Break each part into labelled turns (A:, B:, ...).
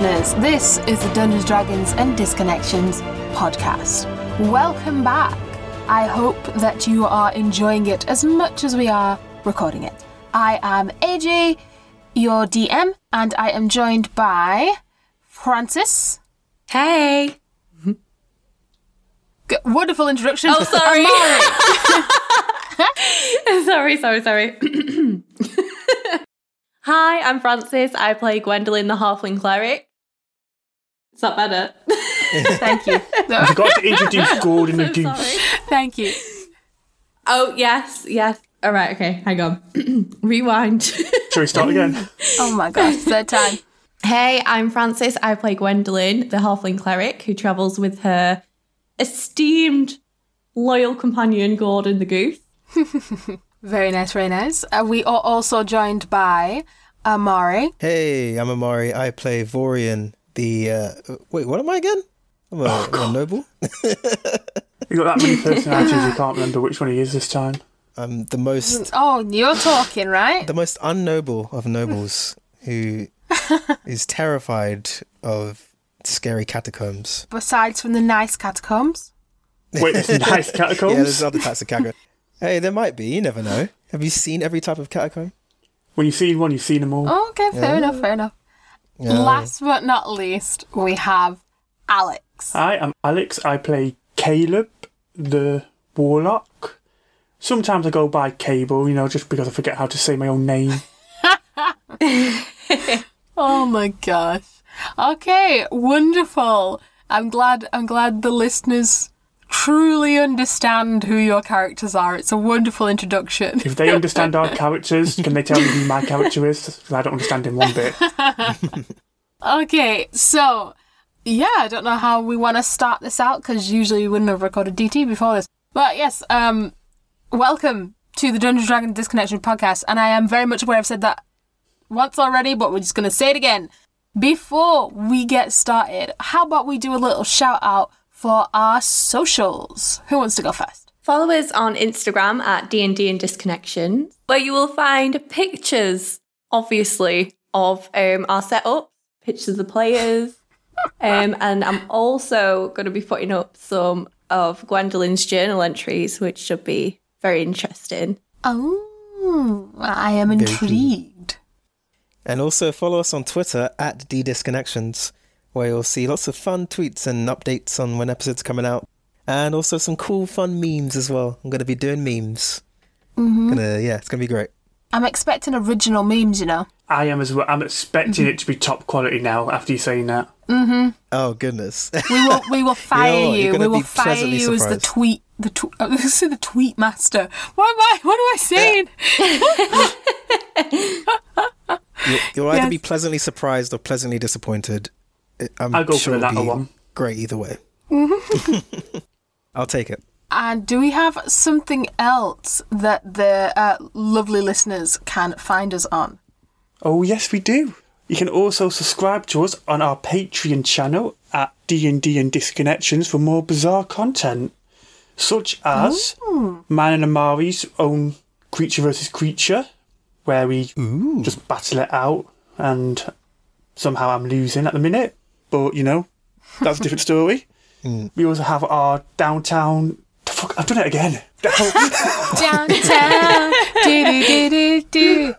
A: listeners. This is the Dungeons, Dragons, and Disconnections podcast. Welcome back. I hope that you are enjoying it as much as we are recording it. I am AJ, your DM, and I am joined by Francis.
B: Hey.
A: G- wonderful introduction.
B: Oh, sorry. Sorry, sorry, sorry. Hi, I'm Francis. I play Gwendolyn the Halfling Cleric. Is that better?
A: Thank you.
C: You've got to introduce Gordon the
B: So
C: Goose.
B: sorry.
A: Thank you.
B: Oh, yes, yes. All right, okay, hang on. Rewind.
C: Shall we start again?
A: Oh my gosh, third time.
B: hey, I'm Francis. I play Gwendolyn, the Halfling Cleric, who travels with her esteemed loyal companion, Gordon the Goose.
A: Very nice, very nice. Uh, we are also joined by Amari.
D: Hey, I'm Amari. I play Vorian, the. Uh, wait, what am I again? I'm a, I'm a noble.
C: You've got that many personalities, you can't remember which one he is this time.
D: I'm the most
A: Oh, you're talking, right?
D: the most unnoble of nobles who is terrified of scary catacombs.
A: Besides from the nice catacombs.
C: Wait, there's nice catacombs?
D: Yeah, there's other types of catacombs. hey, there might be. You never know. Have you seen every type of catacomb?
C: when you've seen one, you've seen them all.
A: Oh, okay, fair
D: Yeah.
A: enough, fair enough.
D: Yeah.
A: Last but not least, we have Alex.
C: Hi, I'm Alex. I play Caleb, the warlock. Sometimes I go by Cable, you know, just because I forget how to say my own name.
A: Oh my gosh. Okay, wonderful. I'm glad I'm glad the listeners truly understand who your characters are. It's a wonderful introduction.
C: If they understand our characters, can they tell me who my character is? Because I don't understand him one bit.
A: Okay, so yeah, I don't know how we want to start this out because usually we wouldn't have recorded DT before this. But yes, um, welcome to the Dungeons Dragon Disconnection podcast, and I am very much aware I've said that once already, but we're just gonna say it again. Before we get started, how about we do a little shout out for our socials? Who wants to go first?
B: Follow us on Instagram at D&D and Disconnection, where you will find pictures, obviously, of um, our setup, pictures of the players. Um, and I'm also going to be putting up some of Gwendolyn's journal entries, which should be very interesting.
A: Oh, I am intrigued.
D: And also follow us on Twitter at ddisconnections, where you'll see lots of fun tweets and updates on when episodes are coming out. And also some cool, fun memes as well. I'm going to be doing memes. Gonna, yeah, it's going to be great.
A: I'm expecting original memes, you know.
C: I am as well. I'm expecting it to be top quality now after you saying that. Mhm.
D: Oh, goodness.
A: We will we will fire
D: what?
A: you.
D: You're
A: We will fire
D: pleasantly
A: you as the tweet the tw- I was gonna the tweet master. What am I what am I saying?
D: You'll, you'll either
A: Yes.
D: be pleasantly surprised or pleasantly disappointed. I- I'm
C: I'll go
D: sure
C: for the
D: it'll
C: latter
D: be
C: one.
D: Great either way. I'll take it.
A: And do we have something else that the uh, lovely listeners can find us on?
C: Oh yes, we do. You can also subscribe to us on our Patreon channel at D&D and Disconnections for more bizarre content, such as Man and Amari's own Creature versus Creature, where we just battle it out, and somehow I'm losing at the minute, but you know, that's a different story. We also have our downtown. Fuck, I've done it again. Down-
A: Downtown. do do do do do.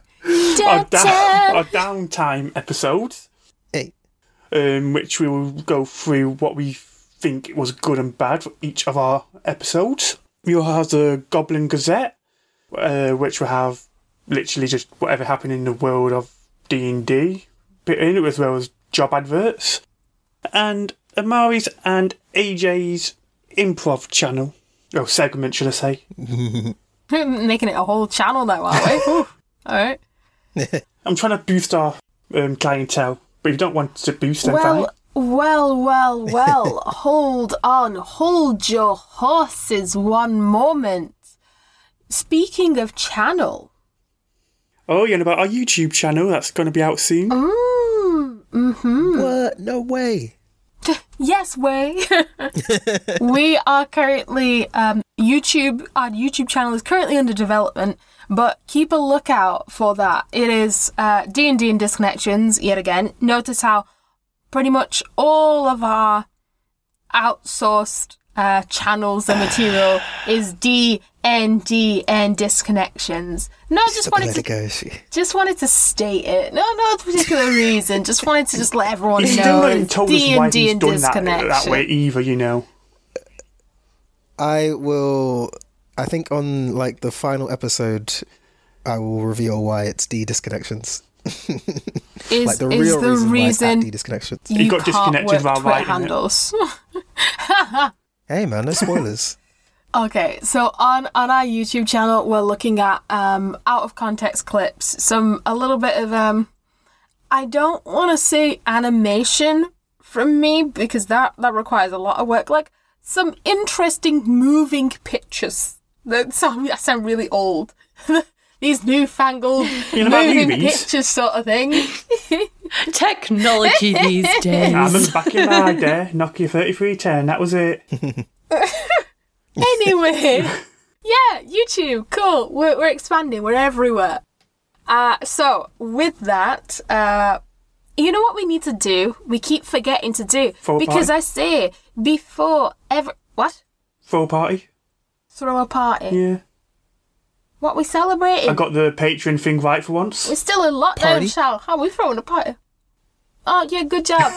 C: our,
A: Da,
C: da-
A: da.
C: our downtime episodes,
D: Hey,
C: um, which we will go through what we think was good and bad for each of our episodes. We will have the Goblin Gazette, uh, which will have literally just whatever happened in the world of D and D bit in it, as well as job adverts, and Amari's and AJ's improv channel, Oh, segment, should I say?
A: Making it a whole channel now, are we? Whew. All right.
C: I'm trying to boost our um, clientele, but you don't want to boost them.
A: Well, well, well, well. hold on. Hold your horses one moment. Speaking of channel.
C: Oh, yeah, and about our YouTube channel that's going to be out soon.
A: Mm, mm-hmm.
D: what? No way.
A: Yes, way. we are currently um, YouTube. Our YouTube channel is currently under development, but keep a lookout for that. It is uh, D and D and disconnections yet again. Notice how pretty much all of our outsourced uh, channels and material is D and D and disconnections. No, just
D: Stop
A: wanted to
D: go.
A: Just wanted to state it. No, no particular reason. Just wanted to just let everyone
C: He's
A: know.
C: still not even
A: it's
C: told us
A: D
C: why
A: and D
C: he's
A: and
C: done that,
A: disconnection.
C: that way either, you know.
D: I will. I think on like the final episode, I will reveal why it's D disconnections.
A: Is,
D: like the
A: is
D: real
A: the
D: reason,
A: reason
D: D disconnections.
A: you
C: got
A: can't
C: disconnected
A: work
C: while writing it.
A: handles?
D: Hey man, no spoilers.
A: Okay, so on on our YouTube channel, we're looking at um out of context clips, some a little bit of um, I don't want to say animation from me because that that requires a lot of work. Like some interesting moving pictures. That sound I sound really old. These newfangled
C: You know
A: moving pictures sort of thing.
B: Technology these days.
C: I remember back in my day, Nokia 3310, that was it.
A: Anyway, yeah, YouTube, cool. We're, we're expanding. We're everywhere. Uh, so with that, uh, you know what we need to do? We keep forgetting to do
C: Throw a
A: because
C: party?
A: I say before ever what
C: Full party.
A: throw a party.
C: Yeah.
A: What we celebrating?
C: I got the Patreon thing right for once.
A: We're still in lockdown,
D: Party?
A: Shal. How are we throwing a party? Oh yeah, good job.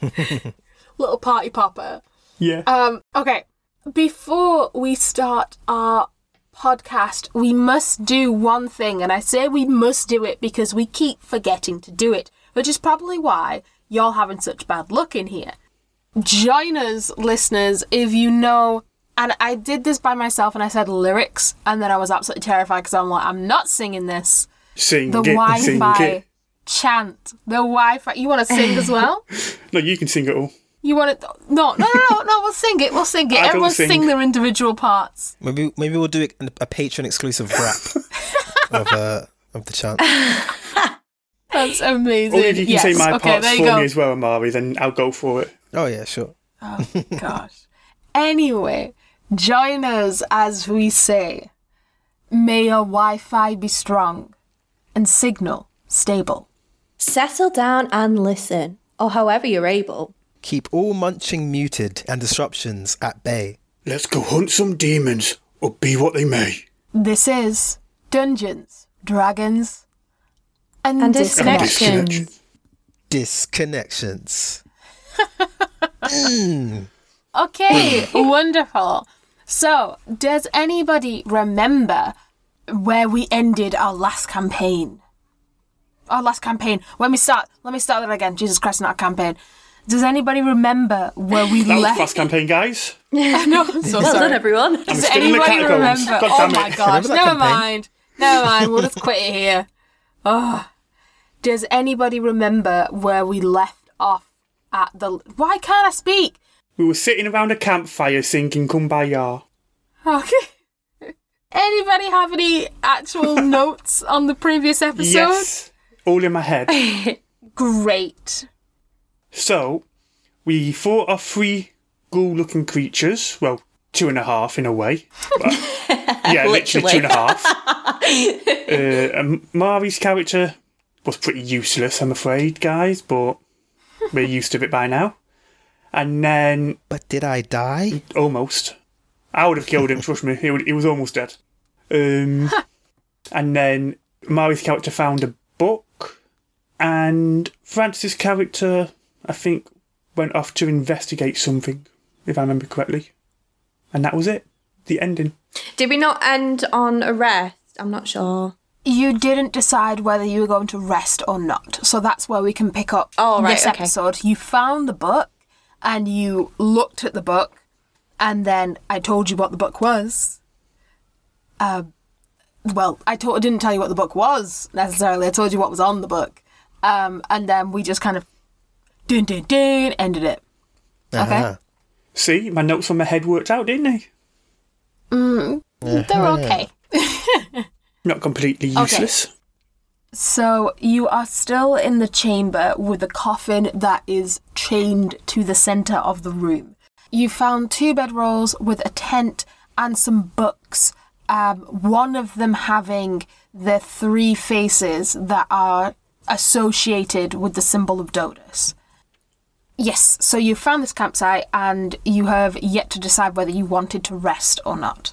A: Little party popper.
C: Yeah.
A: Um, okay. Before we start our podcast, we must do one thing, and I say we must do it because we keep forgetting to do it, which is probably why y'all having such bad luck in here. Join us, listeners, if you know. And I did this by myself, and I said lyrics, and then I was absolutely terrified because I'm like, I'm not singing this.
C: Sing
A: The
C: sing
A: Wi-Fi chant, the Wi-Fi. You want to sing as well?
C: No, you can sing it all.
A: You want it? No, no, no, no, no. We'll sing it. We'll sing it.
C: I
A: Everyone
C: sing.
A: sing their individual parts.
D: Maybe maybe we'll do it a patron exclusive rap of uh, of the chant.
A: That's amazing.
C: Or if you can
A: yes.
C: say my
A: okay,
C: parts for
A: go.
C: me as well, Amari, then I'll go for it.
D: Oh yeah, sure.
A: Oh gosh. Anyway, join us as we say, "May your Wi-Fi be strong, and signal stable."
B: Settle down and listen, or however you're able.
D: Keep all munching muted and disruptions at bay.
C: Let's go hunt some demons, or be what they may.
A: This is Dungeons, Dragons, and,
B: And
A: Disconnection.
B: Disconnection.
D: Disconnections. Hmm.
A: Okay, wonderful. So, does anybody remember where we ended our last campaign? Our last campaign. When we start, let me start that again. Jesus Christ, not a campaign. Does anybody remember where we
C: That was
A: left?
C: fast campaign, guys.
A: no, I'm so
B: Well
A: sorry.
B: done, everyone.
A: Does
C: still in the
A: anybody remember?
C: God
A: oh
C: damn
A: my
C: it.
A: gosh, never
D: campaign?
A: mind. Never mind. We'll just quit it here. Oh. Does anybody remember where we left off at the? Why can't I speak?
C: We were sitting around a campfire singing Kumbaya.
A: Okay. Anybody have any actual notes on the previous episode?
C: Yes. All in my head.
A: Great.
C: So, we fought off three ghoul looking creatures. Well, two and a half in a way. But, yeah, literally. two and a half. uh, and Mari's character was pretty useless, I'm afraid, guys, but we're used to it by now. And then,
D: But did I die?
C: almost. I would have killed him, trust me. He, would, he was almost dead. Um, and then Mari's character found a book, and Francis' character, I think, went off to investigate something, if I remember correctly. And that was it. The ending.
B: Did we not end on a rest? I'm not sure.
A: You didn't decide whether you were going to rest or not, so that's where we can pick up
B: Oh, right,
A: this
B: okay.
A: episode. You found the book, and you looked at the book, and then I told you what the book was. Um, well, I, told, I didn't tell you what the book was necessarily. I told you what was on the book, um, and then we just kind of dun dun dun ended it. Okay.
D: Uh-huh.
C: See, my notes on my head worked out, didn't they?
A: They're okay.
C: Not completely useless. Okay.
A: So you are still in the chamber with a coffin that is chained to the center of the room. You found two bedrolls with a tent and some books. Um, one of them having the three faces that are associated with the symbol of Dodus. Yes, so you found this campsite and you have yet to decide whether you wanted to rest or not.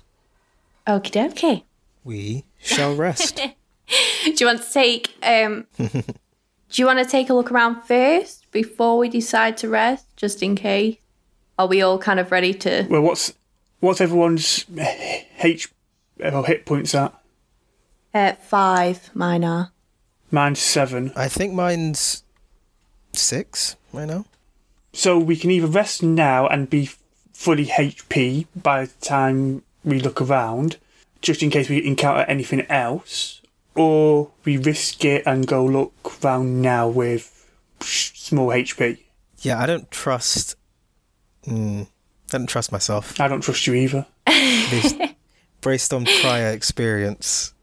B: Okie dokie.
D: We shall rest.
B: Do you want to take um do you want to take a look around first before we decide to rest, just in case? Are we all kind of ready to
C: Well, what's what's everyone's H well, hit points at?
B: uh, five, mine are.
C: Mine's seven.
D: I think mine's six right now.
C: So we can either rest now and be fully HP by the time we look around, just in case we encounter anything else, or we risk it and go look round now with small HP.
D: Yeah, I don't trust. Mm, I don't trust myself.
C: I don't trust you either.
D: Based, based on prior experience.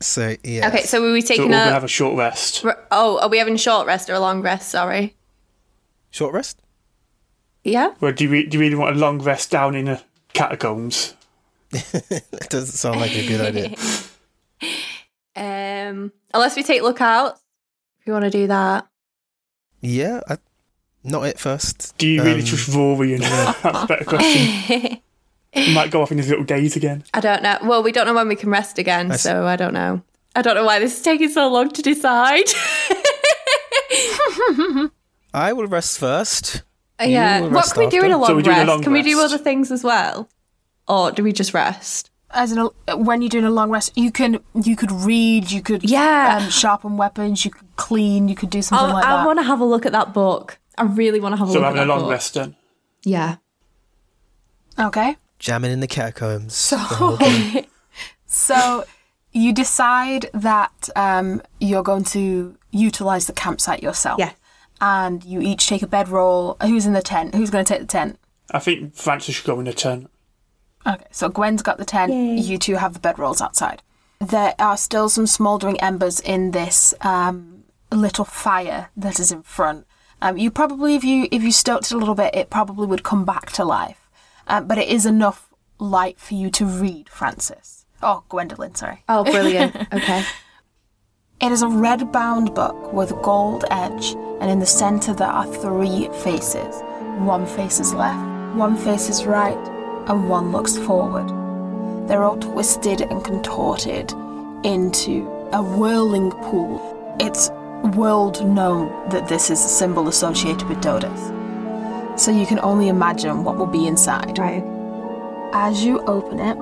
D: So yeah.
B: Okay, so were we
C: So we're
B: taking
C: all gonna
B: a
C: have a short rest.
B: r- Oh, are we having a short rest or a long rest, sorry?
D: Short rest.
B: Yeah?
C: Well, do you, do you really want a long rest down in the catacombs?
D: That doesn't sound like a good idea.
B: Um unless we take lookouts. If you want to do that.
D: Yeah, I, not it first.
C: Do you really
D: Um,
C: trust Rory? And that's a better question. He might go off in his little days again.
B: I don't know. Well, we don't know when we can rest again,
D: I s-
B: so I don't know. I don't know why this is taking so long to decide.
D: I will rest first.
B: yeah.
D: will
B: What can we do in a long
C: So we're a
B: rest?
C: long
B: can we do other things as well? Or do we just rest?
A: as in a, when you're doing a long rest, you can you could read, you could
B: Yeah.
A: um, sharpen weapons, you could clean, you could do something
B: I,
A: like
B: I
A: that.
B: I want to have a look at that book. I really want to have a
C: So
B: look
C: we're
B: at
C: having a long
B: book.
C: rest then.
B: Yeah.
A: Okay,
D: Jamming in the catacombs.
A: so so you decide that um, you're going to utilize the campsite yourself.
B: Yeah.
A: And you each take a bedroll. Who's in the tent? Who's going to take the tent?
C: I think Francis should go in the tent.
A: Okay, so Gwen's got the tent. You two have the bedrolls outside. There are still some smouldering embers in this um, little fire that is in front. Um, you probably, if you if you stoked it a little bit, it probably would come back to life. Um, but it is enough light for you to read, Francis. Oh, Gwendolyn, sorry.
B: Oh, brilliant. okay.
A: It is a red bound book with a gold edge, and in the centre there are three faces. One faces left, one faces right, and one looks forward. They're all twisted and contorted into a whirling pool. It's world known that this is a symbol associated with Dodus. So you can only imagine what will be inside.
B: Right.
A: As you open it,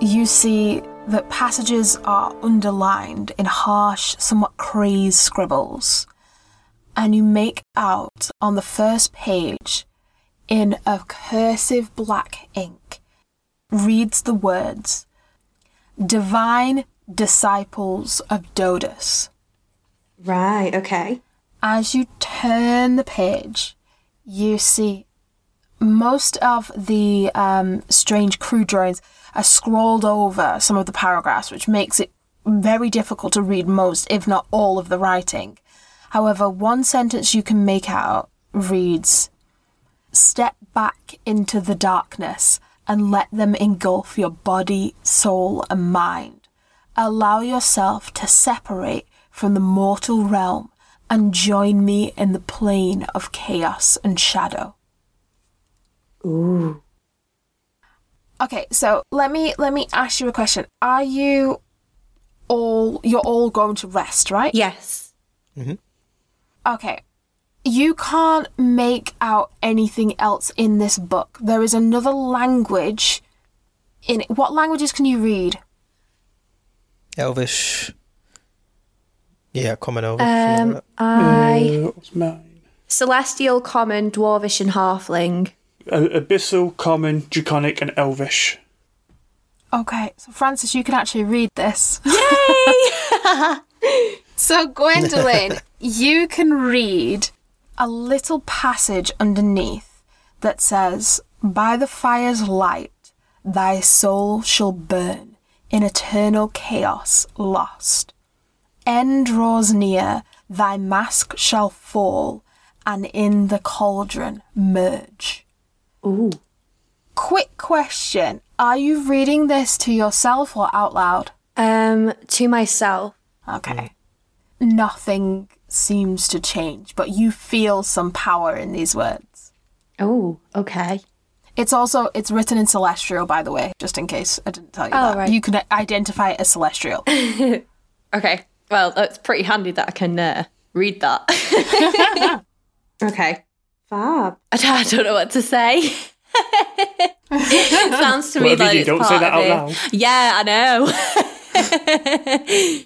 A: you see that passages are underlined in harsh, somewhat crazed scribbles. And you make out on the first page, in a cursive black ink, reads the words Divine Disciples of Dodus.
B: Right. Okay.
A: As you turn the page, you see most of the um, strange crew drawings are scrolled over some of the paragraphs, which makes it very difficult to read most, if not all, of the writing. However, one sentence you can make out reads Step back into the darkness and let them engulf your body, soul, and mind. Allow yourself to separate from the mortal realm and join me in the plane of chaos and shadow.
B: Ooh.
A: Okay, so let me let me ask you a question. Are you all you're all going to rest, right?
B: Yes. Mm-hmm.
A: Okay. You can't make out anything else in this book. There is another language in it. What languages can you read?
D: Elvish. Yeah, common Elvish.
B: Um, I
C: what was mine?
B: celestial, common, dwarvish, and halfling.
C: Abyssal, Common, Draconic, and Elvish.
A: Okay, so Francis, you can actually read this. Yay! so Gwendolyn, you can read a little passage underneath that says, "By the fire's light, thy soul shall burn in eternal chaos lost. End draws near, thy mask shall fall, and in the cauldron merge."
B: Ooh.
A: Quick question: Are you reading this to yourself or out loud?
B: Um, to myself.
A: Okay. Nothing seems to change, but you feel some power in these words.
B: Oh, okay.
A: It's also it's written in celestial, by the way, just in case I didn't tell you
B: Oh,
A: that.
B: right.
A: You can identify it as celestial.
B: Okay. Well, that's pretty handy that I can uh, read that. okay. Fab. I don't, I don't know what to say. it sounds to me
C: Whatever
B: like
C: you
B: it's
C: do, don't
B: part
C: say that
B: of
C: out
B: it.
C: loud.
B: Yeah, I know.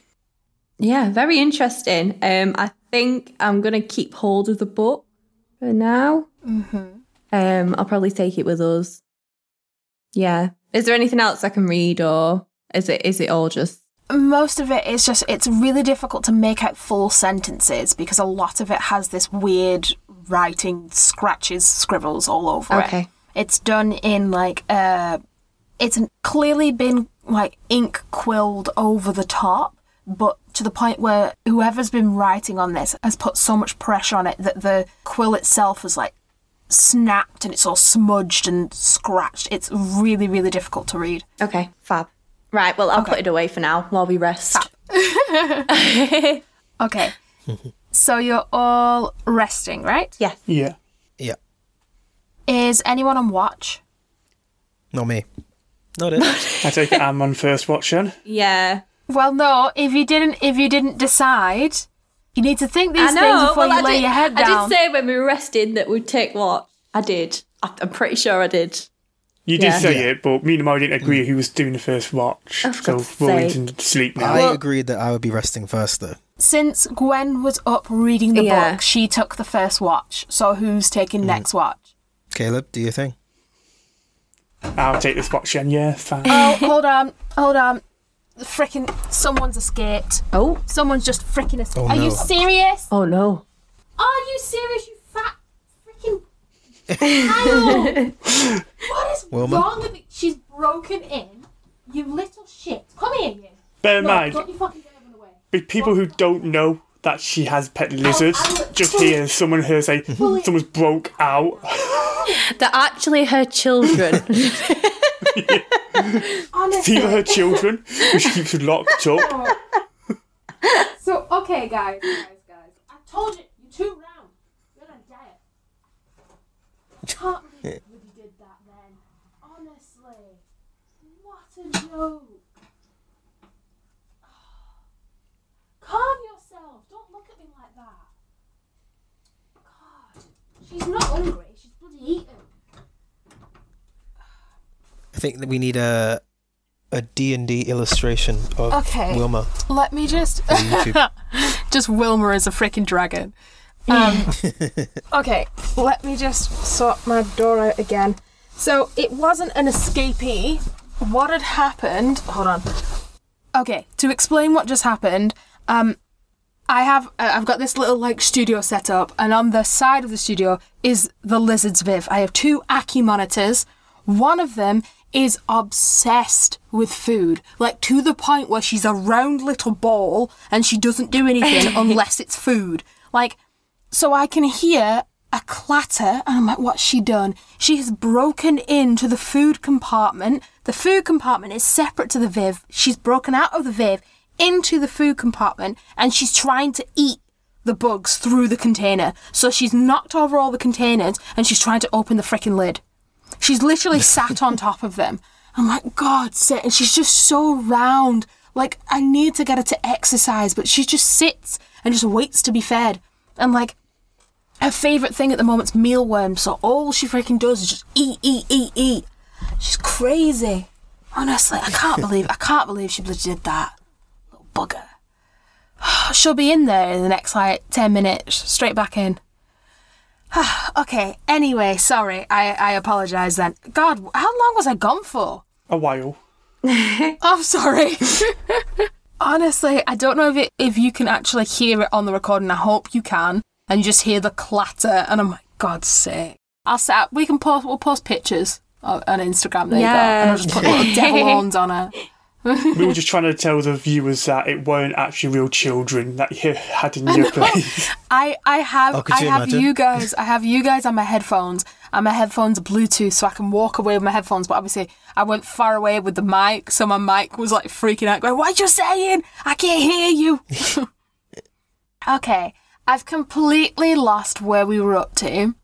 B: yeah, very interesting. Um, I think I'm gonna keep hold of the book for now. Mm-hmm. Um, I'll probably take it with us. Yeah. Is there anything else I can read, or is it is it all just
A: Most of it is just it's really difficult to make out full sentences because a lot of it has this weird writing scratches, scribbles all over it.
B: Okay.
A: It's done in like uh it's clearly been like ink quilled over the top, but to the point where whoever's been writing on this has put so much pressure on it that the quill itself has like snapped and it's all smudged and scratched. It's really, really difficult to read.
B: Okay, fab. Right, well, I'll put it away for now while we rest.
A: Okay. so you're all resting, right?
B: Yeah.
C: Yeah.
D: Yeah,
A: Is anyone on watch?
D: not me. Not it.
C: I take it I'm on first watch then.
B: Yeah.
A: Well, no. If you didn't, if you didn't decide, you need to think these
B: I know.
A: things before
B: well,
A: you
B: I
A: lay
B: did,
A: your head down.
B: I did say when we were resting that we'd take watch. I did. I, I'm pretty sure I did.
C: You did
B: Yeah.
C: say
D: Yeah.
C: it, but me and Mo didn't agree mm. who was doing the first watch.
B: Oh,
C: so
B: God's
C: we're all
B: sake.
C: into sleep now.
D: I
B: Well-
D: agreed that I would be resting first, though.
A: Since Gwen was up reading the
B: Yeah.
A: book, she took the first watch. So who's taking mm. next watch?
D: Caleb, do you think?
C: I'll take this watch then, yeah, fine.
A: Oh, hold on, hold on. Frickin' someone's escaped.
B: Oh.
A: Someone's just frickin' escaped.
D: Oh,
A: Are you serious?
B: Oh no.
A: Are you serious, you fat freaking child? what is
D: Wilma?
A: wrong with it? She's broken in. You little shit. Come here, you.
C: Bear in
A: No,
C: mind,
A: don't you fucking get run away.
C: big people who don't know that she has pet oh, lizards
A: I'll-
C: just hear someone her say someone's broke out.
B: They're actually her children.
A: Honestly.
C: These are her children, which she keeps locked up. Oh.
A: So, okay, guys, guys, guys. I told you, you're too round. You're gonna die. I can't believe you did that then. Honestly. What a joke. Calm yourself. Don't look at me like that. God. She's not hungry. She's bloody eating.
D: I think that we need a a D&D illustration of
A: Okay.
D: Wilma
A: Let me just.
D: YouTube.
A: just Wilma as a freaking dragon. Um, okay, let me just sort my door out again. So it wasn't an escapee. What had happened? Hold on. Okay, to explain what just happened, um, I have I've got this little like studio set up, and on the side of the studio is the Lizard's Viv. I have two Ackie monitors. One of them is obsessed with food, like to the point where she's a round little ball and she doesn't do anything unless it's food. Like, so I can hear a clatter, and I'm like, what's she done? She has broken into the food compartment. The food compartment is separate to the Viv. She's broken out of the Viv into the food compartment, and she's trying to eat the bugs through the container. So she's knocked over all the containers, and she's trying to open the freaking lid. She's literally sat on top of them. I'm like, God, sit. And she's just so round, Like, I need to get her to exercise, but she just sits and just waits to be fed. And like, her favourite thing at the moment's mealworms, so all she freaking does is just eat, eat, eat, eat. She's crazy. Honestly, I can't believe I can't believe she did that. Bugger. She'll be in there in the next like ten minutes. Straight back in. okay. Anyway, sorry. I I apologise then. God, how long was I gone for?
C: A while.
A: I'm oh, sorry. Honestly, I don't know if it, if you can actually hear it on the recording. I hope you can, and you just hear the clatter. And I'm like, God's sake. I'll set up. We can post. We'll post pictures on, Instagram. There you go. And I'll just put little devil horns on her.
C: We were just trying to tell the viewers that it weren't actually real children that you had in your place.
A: I I have
D: Oh,
A: I
D: you
A: have
D: imagine?
A: you guys. I have you guys on my headphones, and my headphones are Bluetooth, so I can walk away with my headphones. But obviously, I went far away with the mic, so my mic was like freaking out, going, "What are you saying? I can't hear you." okay, I've completely lost where we were up to.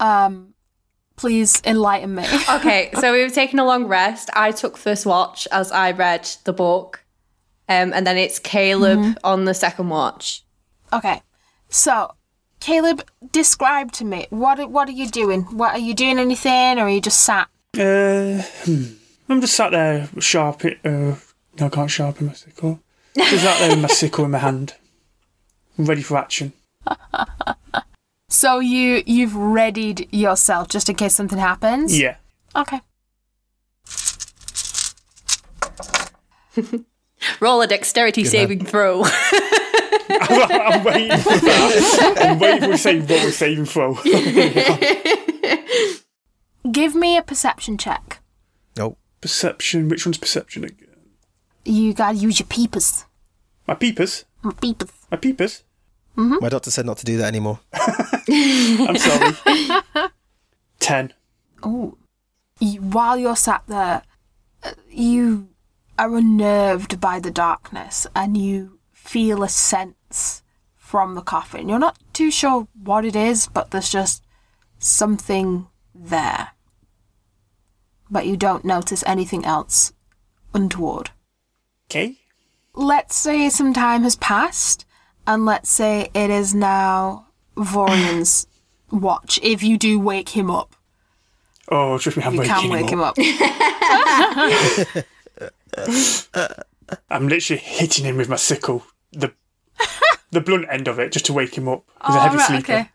A: Um, please enlighten me.
B: Okay, so we were taking a long rest. I took first watch as I read the book. Um, and then it's Caleb on the second watch.
A: Okay, so Caleb, describe to me what what are you doing? What are you doing? Anything, or are you just sat?
C: Uh, hmm. I'm just sat there sharp. Uh, no, I can't sharpen my sickle. Just sat there with my sickle in my hand, ready for action.
A: So you you've readied yourself just in case something happens.
C: Yeah.
A: Okay.
B: Roll a dexterity saving throw.
C: I'm waiting for that. I'm waiting for to say what we're saving for.
A: Give me a perception check.
D: Nope.
C: perception. Which one's perception again?
A: You gotta use your peepers.
C: My peepers.
A: My peepers.
C: My peepers.
D: My doctor said not to do that anymore.
C: I'm sorry. Ten.
A: Oh. You, while you're sat there, uh, you are unnerved by the darkness and you feel a sense from the coffin. You're not too sure what it is, but there's just something there. But you don't notice anything else untoward.
C: Okay.
A: let's say some time has passed, and let's say it is now Vorian's watch. If you do wake him up,
C: Oh, trust me, I'm
A: you can wake him up.
C: I'm literally hitting him with my sickle. The the blunt end of it, just to wake him up. He's a
A: Oh,
C: heavy
A: right,
C: sleeper.
A: okay.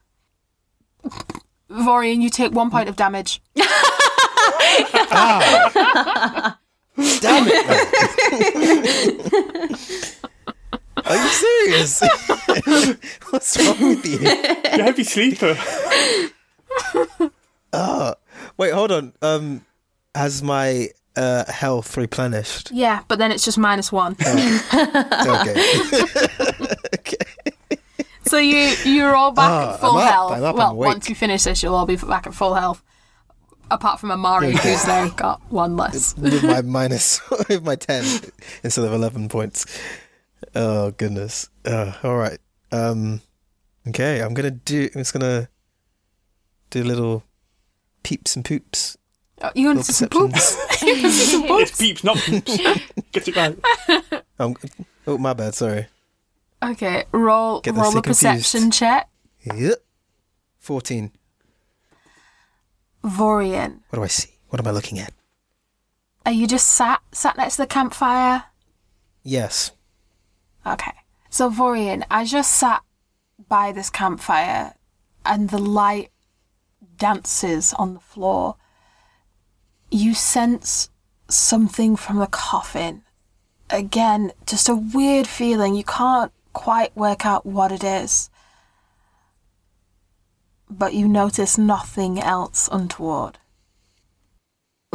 A: Vorian, you take one point of damage. Ah.
D: Damn it! Are you serious? What's wrong with you?
C: You're a heavy sleeper.
D: Wait, hold on. Um, has my uh health replenished?
A: Yeah, but then it's just minus one.
D: Okay. okay.
A: so you you're all back
D: Ah,
A: at full
D: I'm up,
A: health.
D: I'm up,
A: well,
D: I'm awake.
A: once you finish this, you'll all be back at full health. Apart from Amari, who's now got one less.
D: With my minus, with my ten instead of eleven points. Oh goodness. Uh, all right. Um. Okay, I'm gonna do. I'm just gonna do a little peeps and poops.
A: Oh, you want to see some poops? you want to see some
C: It's peeps, not poops. Get it right.
D: Um, oh, my bad. Sorry.
A: Okay, roll
D: Get the
A: roll a perception check.
D: Yep. Fourteen.
A: Vorian,
D: What do I see? What am I looking at?
A: are you just sat sat next to the campfire?
D: Yes.
A: Okay. So Vorian, as you're sat by this campfire and the light dances on the floor, you sense something from the coffin. Again, just a weird feeling. You can't quite work out what it is. But you notice nothing else untoward.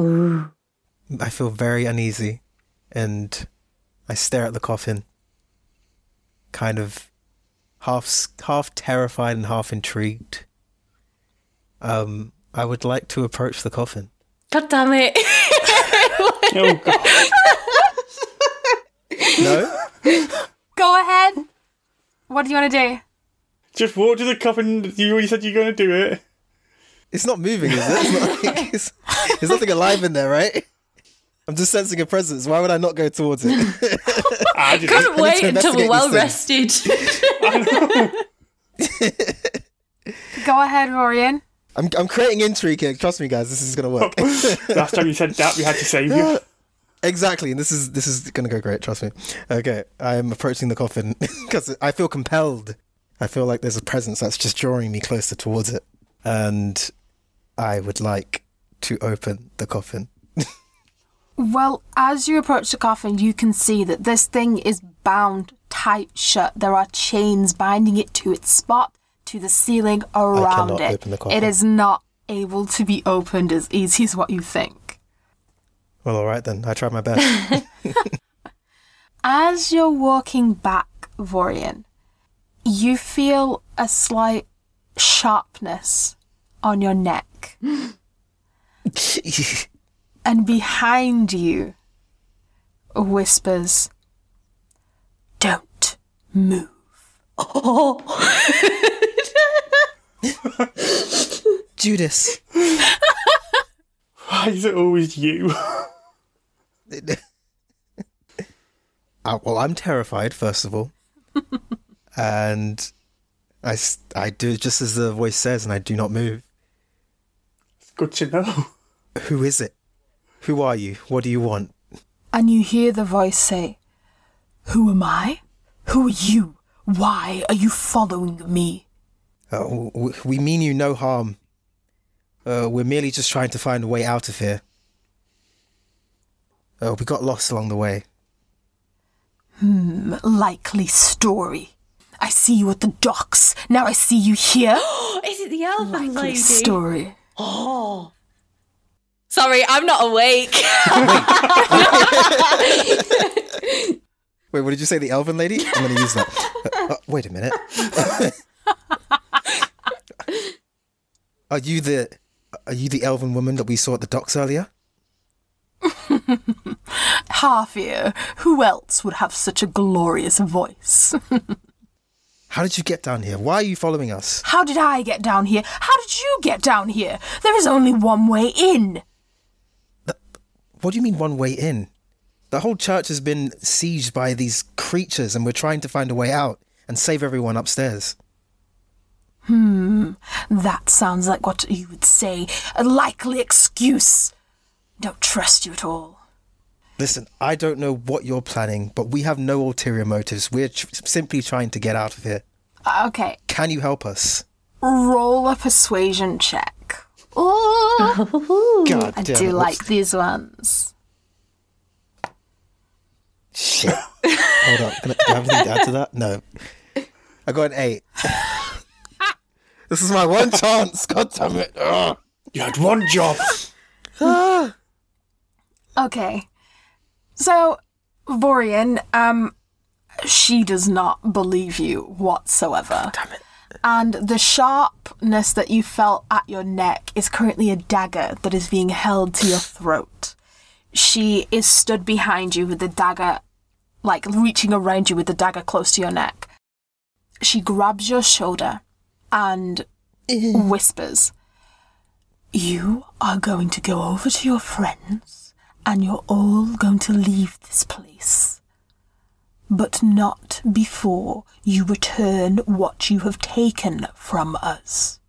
A: Ooh.
D: I feel very uneasy, and I stare at the coffin, kind of half half terrified and half intrigued. Um, I would like to approach the coffin.
B: God damn it.
C: Oh god.
D: No,
A: Go ahead. What do you want to do?
C: Just walk to the coffin. You already said you're going to do it.
D: it's not moving, is it? It's not like it's, there's nothing alive in there, right? I'm just sensing a presence. Why would I not go towards it?
C: I just,
B: Couldn't wait
D: to
B: until we're
D: investigate
B: well
D: these
B: rested.
A: Go ahead, Rorian.
D: I'm, I'm creating intrigue here. Trust me, guys. This is gonna work.
C: last time you said that, we had to save you.
D: exactly, and this is this is gonna go great. Trust me. Okay, I'm approaching the coffin because I feel compelled. I feel like there's a presence that's just drawing me closer towards it, and I would like to open the coffin.
A: Well, as you approach the coffin, you can see that this thing is bound tight shut. There are chains binding it to its spot, to the ceiling around it.
D: open the coffin.
A: It is not able to be opened as easy as what you think.
D: Well, all right then. I tried my best.
A: As you're walking back, Vorian, you feel a slight sharpness on your neck. and behind you whispers, Don't move.
D: Judas.
C: Why is it always you?
D: Uh, well, I'm terrified, first of all. and I, I do just as the voice says, and I do not move.
C: It's good to know.
D: Who is it? Who are you? What do you want?
A: And you hear the voice say, Who am I? Who are you? Why are you following me?
D: Uh, w- w- we mean you no harm. Uh, we're merely just trying to find a way out of here. Uh, we got lost along the way.
A: Hmm, likely story. I see you at the docks. Now I see you here.
B: Is it the elven
A: Likely
B: lady?
A: story.
B: Sorry, I'm not awake.
D: Wait, what did you say? The elven lady? I'm going to use that. Uh, uh, wait a minute. are you the are you the elven woman that we saw at the docks earlier?
A: Half ear. Who else would have such a glorious voice?
D: How did you get down here? Why are you following us?
A: How did I get down here? How did you get down here? There is only one way in.
D: What do you mean one way in? The whole church has been sieged by these creatures and we're trying to find a way out and save everyone upstairs.
A: Hmm, that sounds like what you would say a likely excuse. Don't trust you at all.
D: Listen, I don't know what you're planning, but we have no ulterior motives. We're tr- simply trying to get out of here.
A: Okay,
D: Can you help us?
A: roll a persuasion check. Ooh,
D: God
A: I
D: damn
A: do
D: it,
A: like
D: what's-
A: these ones.
D: Shit. Hold on. Can I, do I have anything to add to that? No. I got an eight. this is my one chance. God damn it. Ugh.
C: You had one job.
A: Okay, so Vorian, um, she does not believe you whatsoever.
D: Damn it.
A: And the sharpness that you felt at your neck is currently a dagger that is being held to your throat. She is stood behind you with the dagger, like reaching around you with the dagger close to your neck. She grabs your shoulder and mm-hmm. whispers, You are going to go over to your friends and you're all going to leave this place but not before you return what you have taken from us.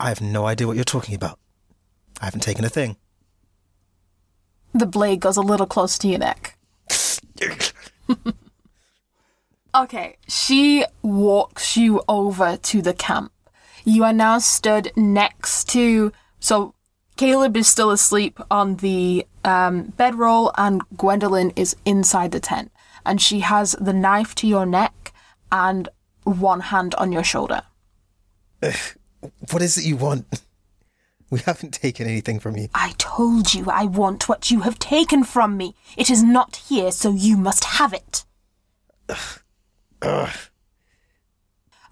D: I have no idea what you're talking about. I haven't taken a thing.
A: The blade goes a little close to your neck. Okay, she walks you over to the camp. You are now stood next to. So, Caleb is still asleep on the um, bedroll, and Gwendolyn is inside the tent. And she has the knife to your neck and one hand on your shoulder.
D: Ugh, What is it you want? We haven't taken anything from you.
A: I told you I want what you have taken from me. It is not here, so you must have it. Ugh. Ugh.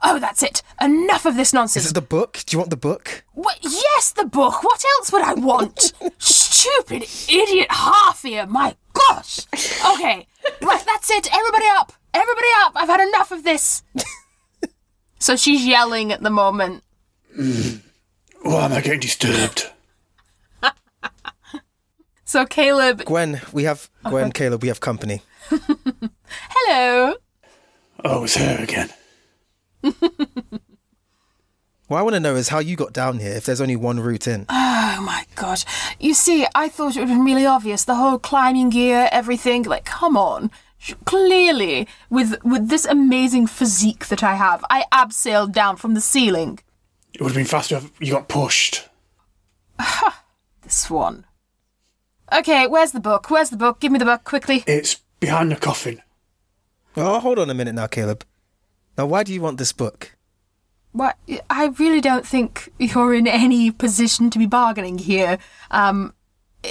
A: Oh, that's it. Enough of this nonsense.
D: Is it the book? Do you want the book?
A: What? Yes, the book. What else would I want? Stupid idiot half ear. My gosh. Okay. Right, that's it. Everybody up. Everybody up. I've had enough of this. so she's yelling at the moment.
C: Why am I getting disturbed?
A: So Caleb,
D: Gwen, we have oh, Gwen, Caleb, we have company.
A: hello.
C: Oh, it's her again.
D: What I want to know is how you got down here if there's only one route in.
A: Oh my god. You see, I thought it would have been really obvious. The whole climbing gear, everything. Like, come on. Clearly, with with this amazing physique that I have, I abseiled down from the ceiling.
C: It would have been faster if you got pushed.
A: This one. Okay, where's the book? Where's the book? Give me the book quickly.
C: It's behind the coffin.
D: Oh, hold on a minute now, Caleb. Now, why do you want this book?
A: What? I really don't think you're in any position to be bargaining here. Um,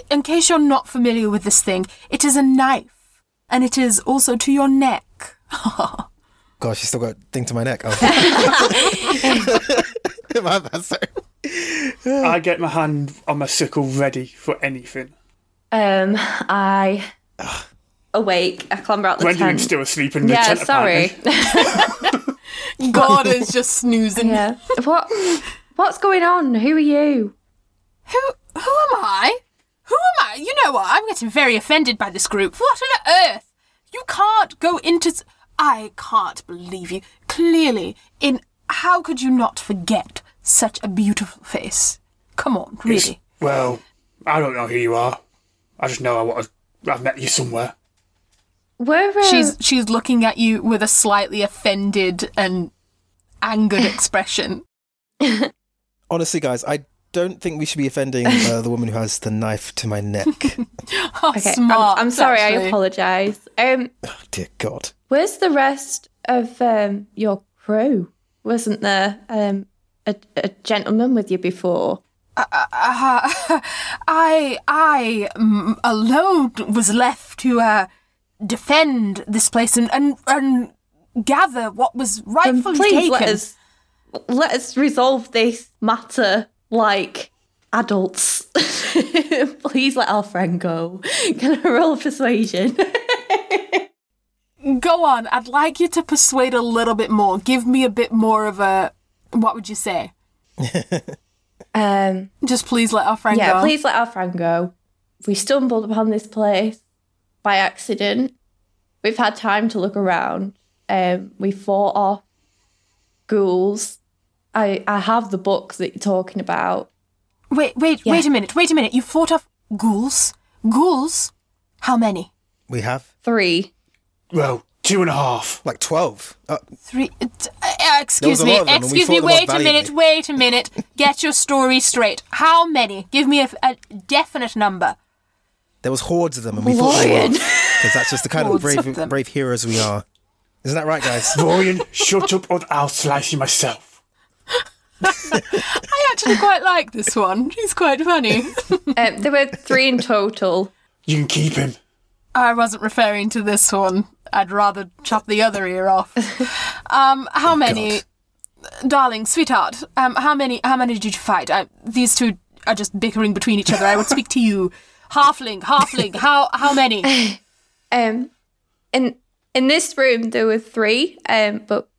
A: in case you're not familiar with this thing, it is a knife, and it is also to your neck.
D: Gosh, you still got a thing to my neck. Oh. my bad, sorry.
C: I get my hand on my sickle ready for anything.
B: Um, I awake. I clamber out the
C: Gwendolyn's
B: tent.
C: still asleep in the
B: yeah,
C: tent.
B: sorry.
C: apparently.
A: Gordon's just snoozing.
B: yeah. What? What's going on? Who are you?
A: Who who am I? Who am I? You know what? I'm getting very offended by this group. What on earth? You can't go into. I can't believe you. Clearly, in how could you not forget such a beautiful face? Come on,
C: It's-
A: really.
C: Well, I don't know who you are. I just know I want to, I've met you somewhere.
B: Where? Uh,
A: She's she's looking at you with a slightly offended and angered expression.
D: Honestly, guys, I don't think we should be offending uh, the woman who has the knife to my neck.
A: Oh,
B: Okay, I'm-
A: smart.
B: I'm, sorry. I apologise. Um,
D: oh, dear God.
B: where's the rest of um your crew? Wasn't there um a, a gentleman with you before?
A: Uh, I I mm, alone was left to uh, defend this place and, and and gather what was rightfully
B: please
A: taken.
B: let us let us resolve this matter like adults. please let our friend go. Can I roll persuasion?
A: Go on. I'd like you to persuade a little bit more. Give me a bit more of a. What would you say?
B: um,
A: Just please let our friend
B: yeah,
A: go.
B: please let our friend go. We stumbled upon this place by accident. We've had time to look around. Um, we fought off ghouls. I I have the book that you're talking about.
A: Wait, wait,
B: Yeah.
A: wait a minute. Wait a minute. You fought off ghouls. Ghouls. How many?
D: We have
B: Three.
C: Well, two and a half.
D: like 12. Uh,
A: Three. Uh, uh, excuse me.
D: lot of them, and we
A: Excuse me.
D: fought them off
A: Wait a minute. Wait a minute. Get your story straight. How many? Give me a, a definite number.
D: There was hordes of them, and we fought them
B: Lord.
D: because that's just the kind of
A: Hordes of
D: brave, brave heroes we are. Isn't that right, guys?
C: Ryan, shut up or I'll slice you myself.
A: I actually quite like this one. He's quite funny.
B: Um, there were three in total.
C: You can keep him.
A: I wasn't referring to this one. I'd rather chop the other ear off. Um, how many, darling, sweetheart? Um, how many? How many did you fight? I, these two are just bickering between each other. I would speak to you, halfling, halfling. How how many?
B: Um, in in this room there were three. Um, but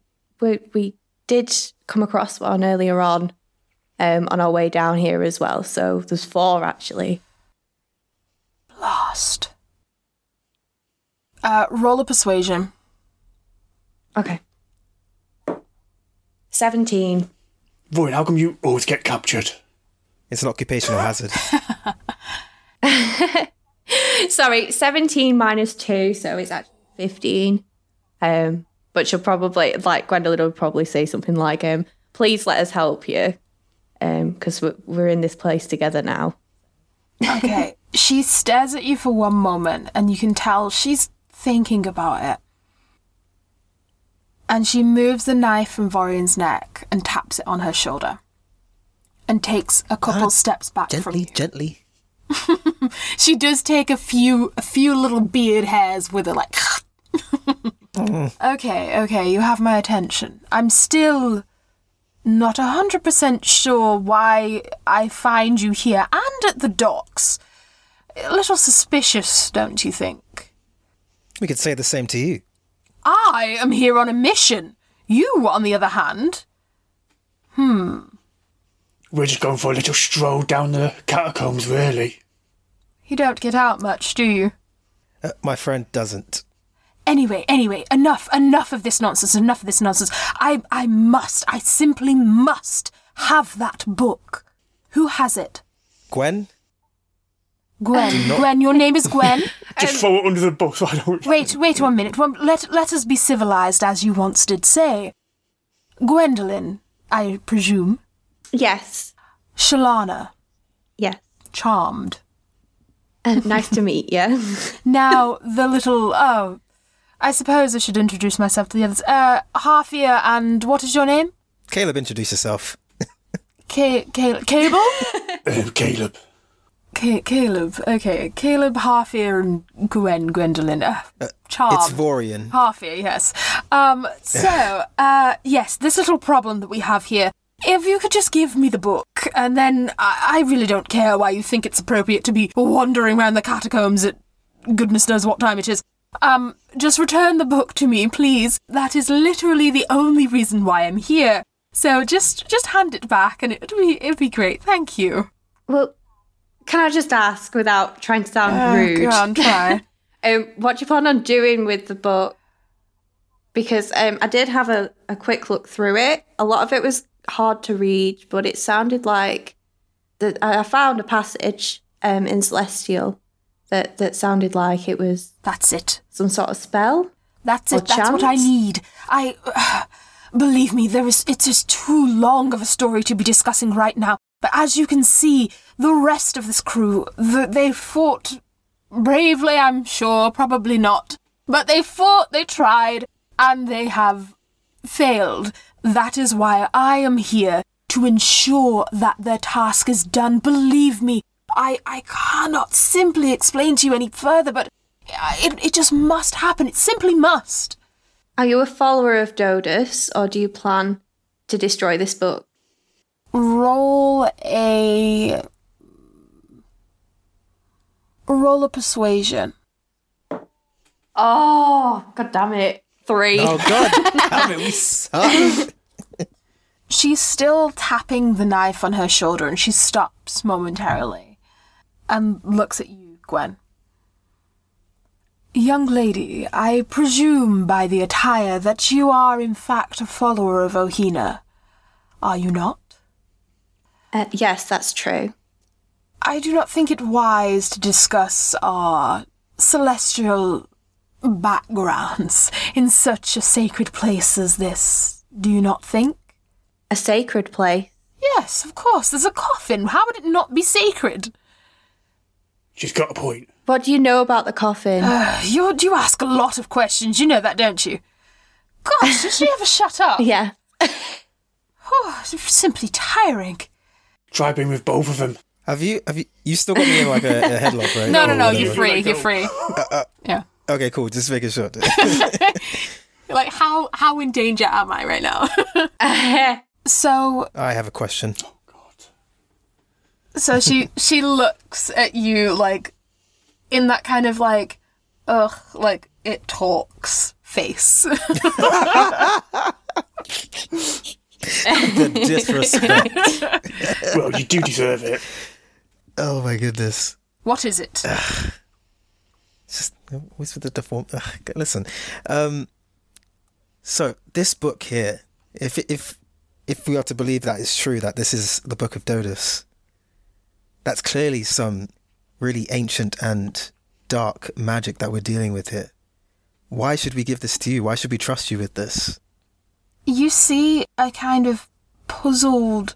B: we we did come across one earlier on. Um, on our way down here as well. So there's four actually.
A: Lost. Uh, roll a persuasion.
B: Okay. Seventeen.
C: Ryan, how come you always get captured?
D: It's an occupational hazard.
B: Sorry, seventeen minus two, so it's actually fifteen. Um, but she'll probably like Gwendolyn will probably say something like, um, "Please let us help you." Um, because we're we're in this place together now.
A: Okay. she stares at you for one moment, and you can tell she's thinking about it. And she moves the knife from Vorian's neck and taps it on her shoulder. And takes a couple steps back from
D: gently,
A: you.
D: gently.
A: She does take a few a few little beard hairs with her like Okay, okay, you have my attention. I'm still not a hundred percent sure why I find you here and at the docks. A little suspicious, don't you think?
D: We could say the same to you.
A: I am here on a mission. You, on the other hand, hmm.
C: We're just going for a little stroll down the catacombs, really.
A: You don't get out much, do you?
D: Uh, my friend doesn't.
A: Anyway, anyway, enough, enough of this nonsense, enough of this nonsense. I, I must, I simply must have that book. Who has it?
D: Gwen?
A: Gwen. Gwen, your name is Gwen.
C: Just throw it under the bus. I don't.
A: Wait, wait one minute. One, let, let us be civilized, as you once did say. Gwendolyn, I presume.
B: Yes.
A: Shalana,
B: Yes.
A: charmed.
B: Uh, nice to meet you.
A: Now, the little, oh, I suppose I should introduce myself to the others. Uh, Harfia, and what is your name?
D: Caleb, introduce yourself.
A: Ca- Ca- Cable?
C: Um, Caleb.
A: Ca- Caleb, okay. Caleb, Harfia, and Gwen, Gwendolyn. Uh, charmed.
D: It's Vorian.
A: Harfia, yes. Um, so, uh, yes, this little problem that we have here. If you could just give me the book, and then I, I really don't care why you think it's appropriate to be wandering around the catacombs at goodness knows what time it is. Um, just return the book to me, please. That is literally the only reason why I'm here. So just just hand it back, and it'd be it'd be great. Thank you.
B: well, can I just ask without trying to sound
A: Oh,
B: rude?
A: go on, try.
B: Um, what do you plan on doing with the book? Because um, I did have a, a quick look through it. A lot of it was hard to read, but it sounded like that. I found a passage um, in Celestial that that sounded like it was
A: That's it.
B: some sort of spell.
A: That's it. That's what I need. I believe me. There is. It's just too long of a story to be discussing right now. But as you can see, the rest of this crew, the, they fought bravely. I'm sure. Probably not. But they fought. They tried, and they have failed. That is why I am here to ensure that their task is done. Believe me, I, I cannot simply explain to you any further, but it, it just must happen. It simply must.
B: Are you a follower of Dodus, or do you plan to destroy this book?
A: Roll a. Roll a persuasion.
B: Oh, god damn it! Three.
D: Oh god, damn it, we suck.
A: She's still tapping the knife on her shoulder and she stops momentarily and looks at you, Gwen. Young lady, I presume by the attire that you are in fact a follower of Ohina. Are you not?
B: Uh, yes, that's true.
A: I do not think it wise to discuss our celestial backgrounds in such a sacred place as this. Do you not think?
B: A sacred place.
A: Yes, of course. There's a coffin. How would it not be sacred?
C: She's got a point.
B: What do you know about the coffin?
A: Uh, you you ask a lot of questions. You know that, don't you? Gosh, did she ever shut up?
B: yeah.
A: Oh, it's simply tiring.
C: Try being with both of them.
D: Have you have you you still got me in like a, a headlock, right?
A: No, no, no.
D: Oh,
A: you're free. You're
C: go.
A: free. Yeah.
D: Okay, cool. Just making sure.
A: Like how how in danger am I right now? so
D: I have a question. Oh god.
A: So she she looks at you like in that kind of like ugh like it talks face.
D: The disrespect.
C: Well, you do deserve it.
D: oh my goodness.
A: what is it?
D: Always with the deform. Listen, um, so this book here, if if if we are to believe that it's true that this is the book of Dodus, that's clearly some really ancient and dark magic that we're dealing with here. Why should we give this to you? Why should we trust you with this?
A: you see a kind of puzzled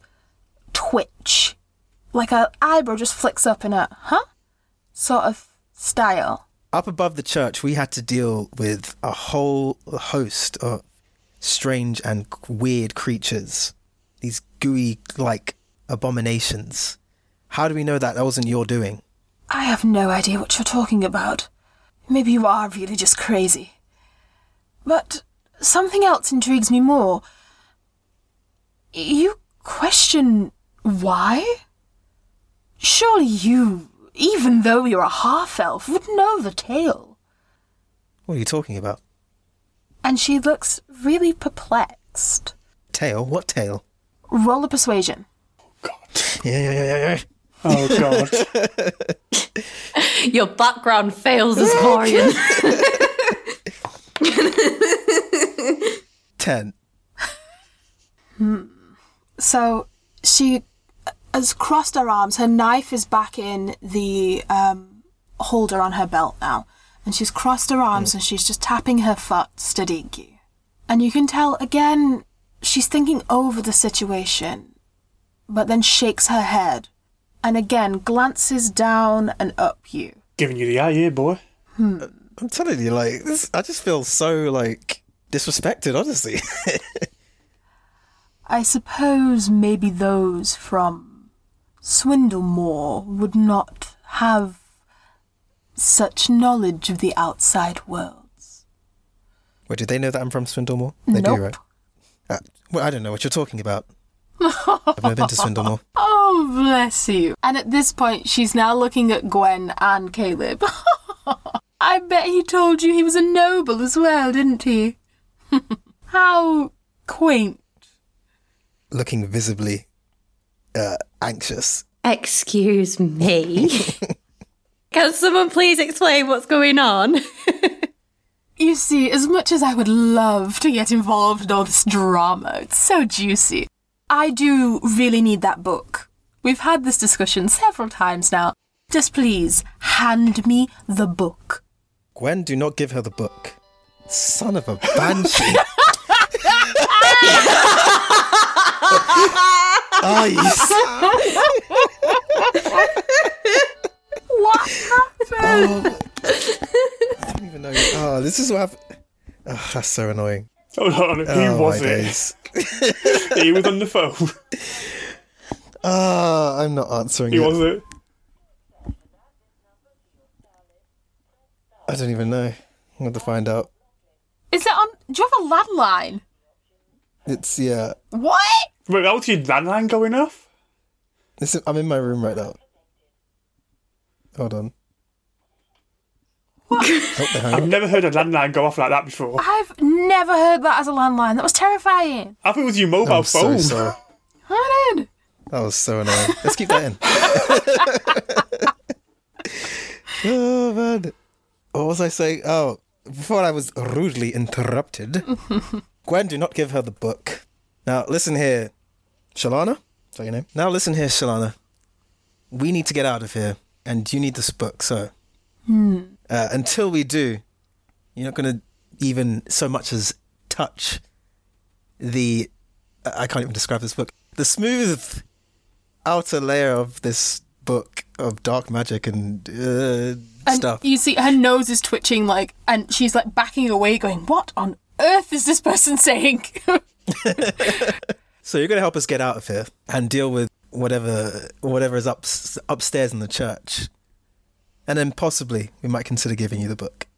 A: twitch. Like a eyebrow just flicks up in a huh? Sort of style.
D: Up above the church, we had to deal with a whole host of strange and weird creatures. These gooey like abominations. How do we know that that wasn't your doing?
A: I have no idea what you're talking about. Maybe you are really just crazy. But something else intrigues me more. You question why? Surely you, even though you're a half elf, would know the tale.
D: What are you talking about?
A: And she looks really perplexed.
D: Tail? What tail?
A: Roll a persuasion.
D: Yeah, yeah, yeah, yeah, yeah.
C: Oh, God.
B: Your background fails as Vorian.
D: Ten. Hmm.
A: So she has crossed her arms. Her knife is back in the um, holder on her belt now. And she's crossed her arms and she's just tapping her foot, studying you. And you can tell again, she's thinking over the situation, but then shakes her head. And again, glances down and up you.
C: Giving you the eye here, boy.
D: I'm telling you, like, this, I just feel so, like, disrespected, honestly.
A: I suppose maybe those from Swindlemore would not have such knowledge of the outside worlds.
D: Wait, do they know that I'm from Swindlemore? They
A: Nope.
D: do, right? Uh, well, I don't know what you're talking about. I've never been to Swindlemore.
A: Oh, bless you. And at this point, she's now looking at Gwen and Caleb. I bet he told you he was a noble as well, didn't he? How quaint.
D: Looking visibly uh, anxious.
B: Excuse me. Can someone please explain what's going on?
A: You see, as much as I would love to get involved in all this drama, it's so juicy. I do really need that book. We've had this discussion several times now. Just please hand me the book.
D: Gwen, do not give her the book. Son of a banshee. oh, you s-
A: What happened? Oh.
D: I don't even know. Oh, this is what happened. Oh, that's so annoying.
C: Hold on, who
D: oh,
C: was
D: my
C: it?
D: days.
C: he was on the phone.
D: Oh, I'm not answering
C: Who
D: it.
C: was it?
D: I don't even know. I'm going to find out.
A: Is that on? Do you have a landline?
D: It's, yeah.
A: What?
C: Wait, that was your landline going off?
D: This is, I'm in my room right now. Hold on. Oh,
C: I've never heard a landline go off like that before.
A: I've never heard that as a landline. That was terrifying.
C: I thought it was your mobile
D: I'm so
C: phone.
D: sorry.
A: I did.
D: That was so annoying. Let's keep that in. oh man. What was I saying? Oh, before I was rudely interrupted. Gwen, do not give her the book. Now listen here, Shalana. Is that your name? Now listen here, Shalana. We need to get out of here, and you need this book. So, uh, until we do, you're not going to even so much as touch the. I I can't even describe this book. The smooth outer layer of this book of dark magic and, uh,
A: And
D: stuff.
A: you see her nose is twitching like and she's like backing away going, What on earth is this person saying?
D: So you're going to help us get out of here and deal with whatever whatever is up, upstairs in the church, and then possibly we might consider giving you the book.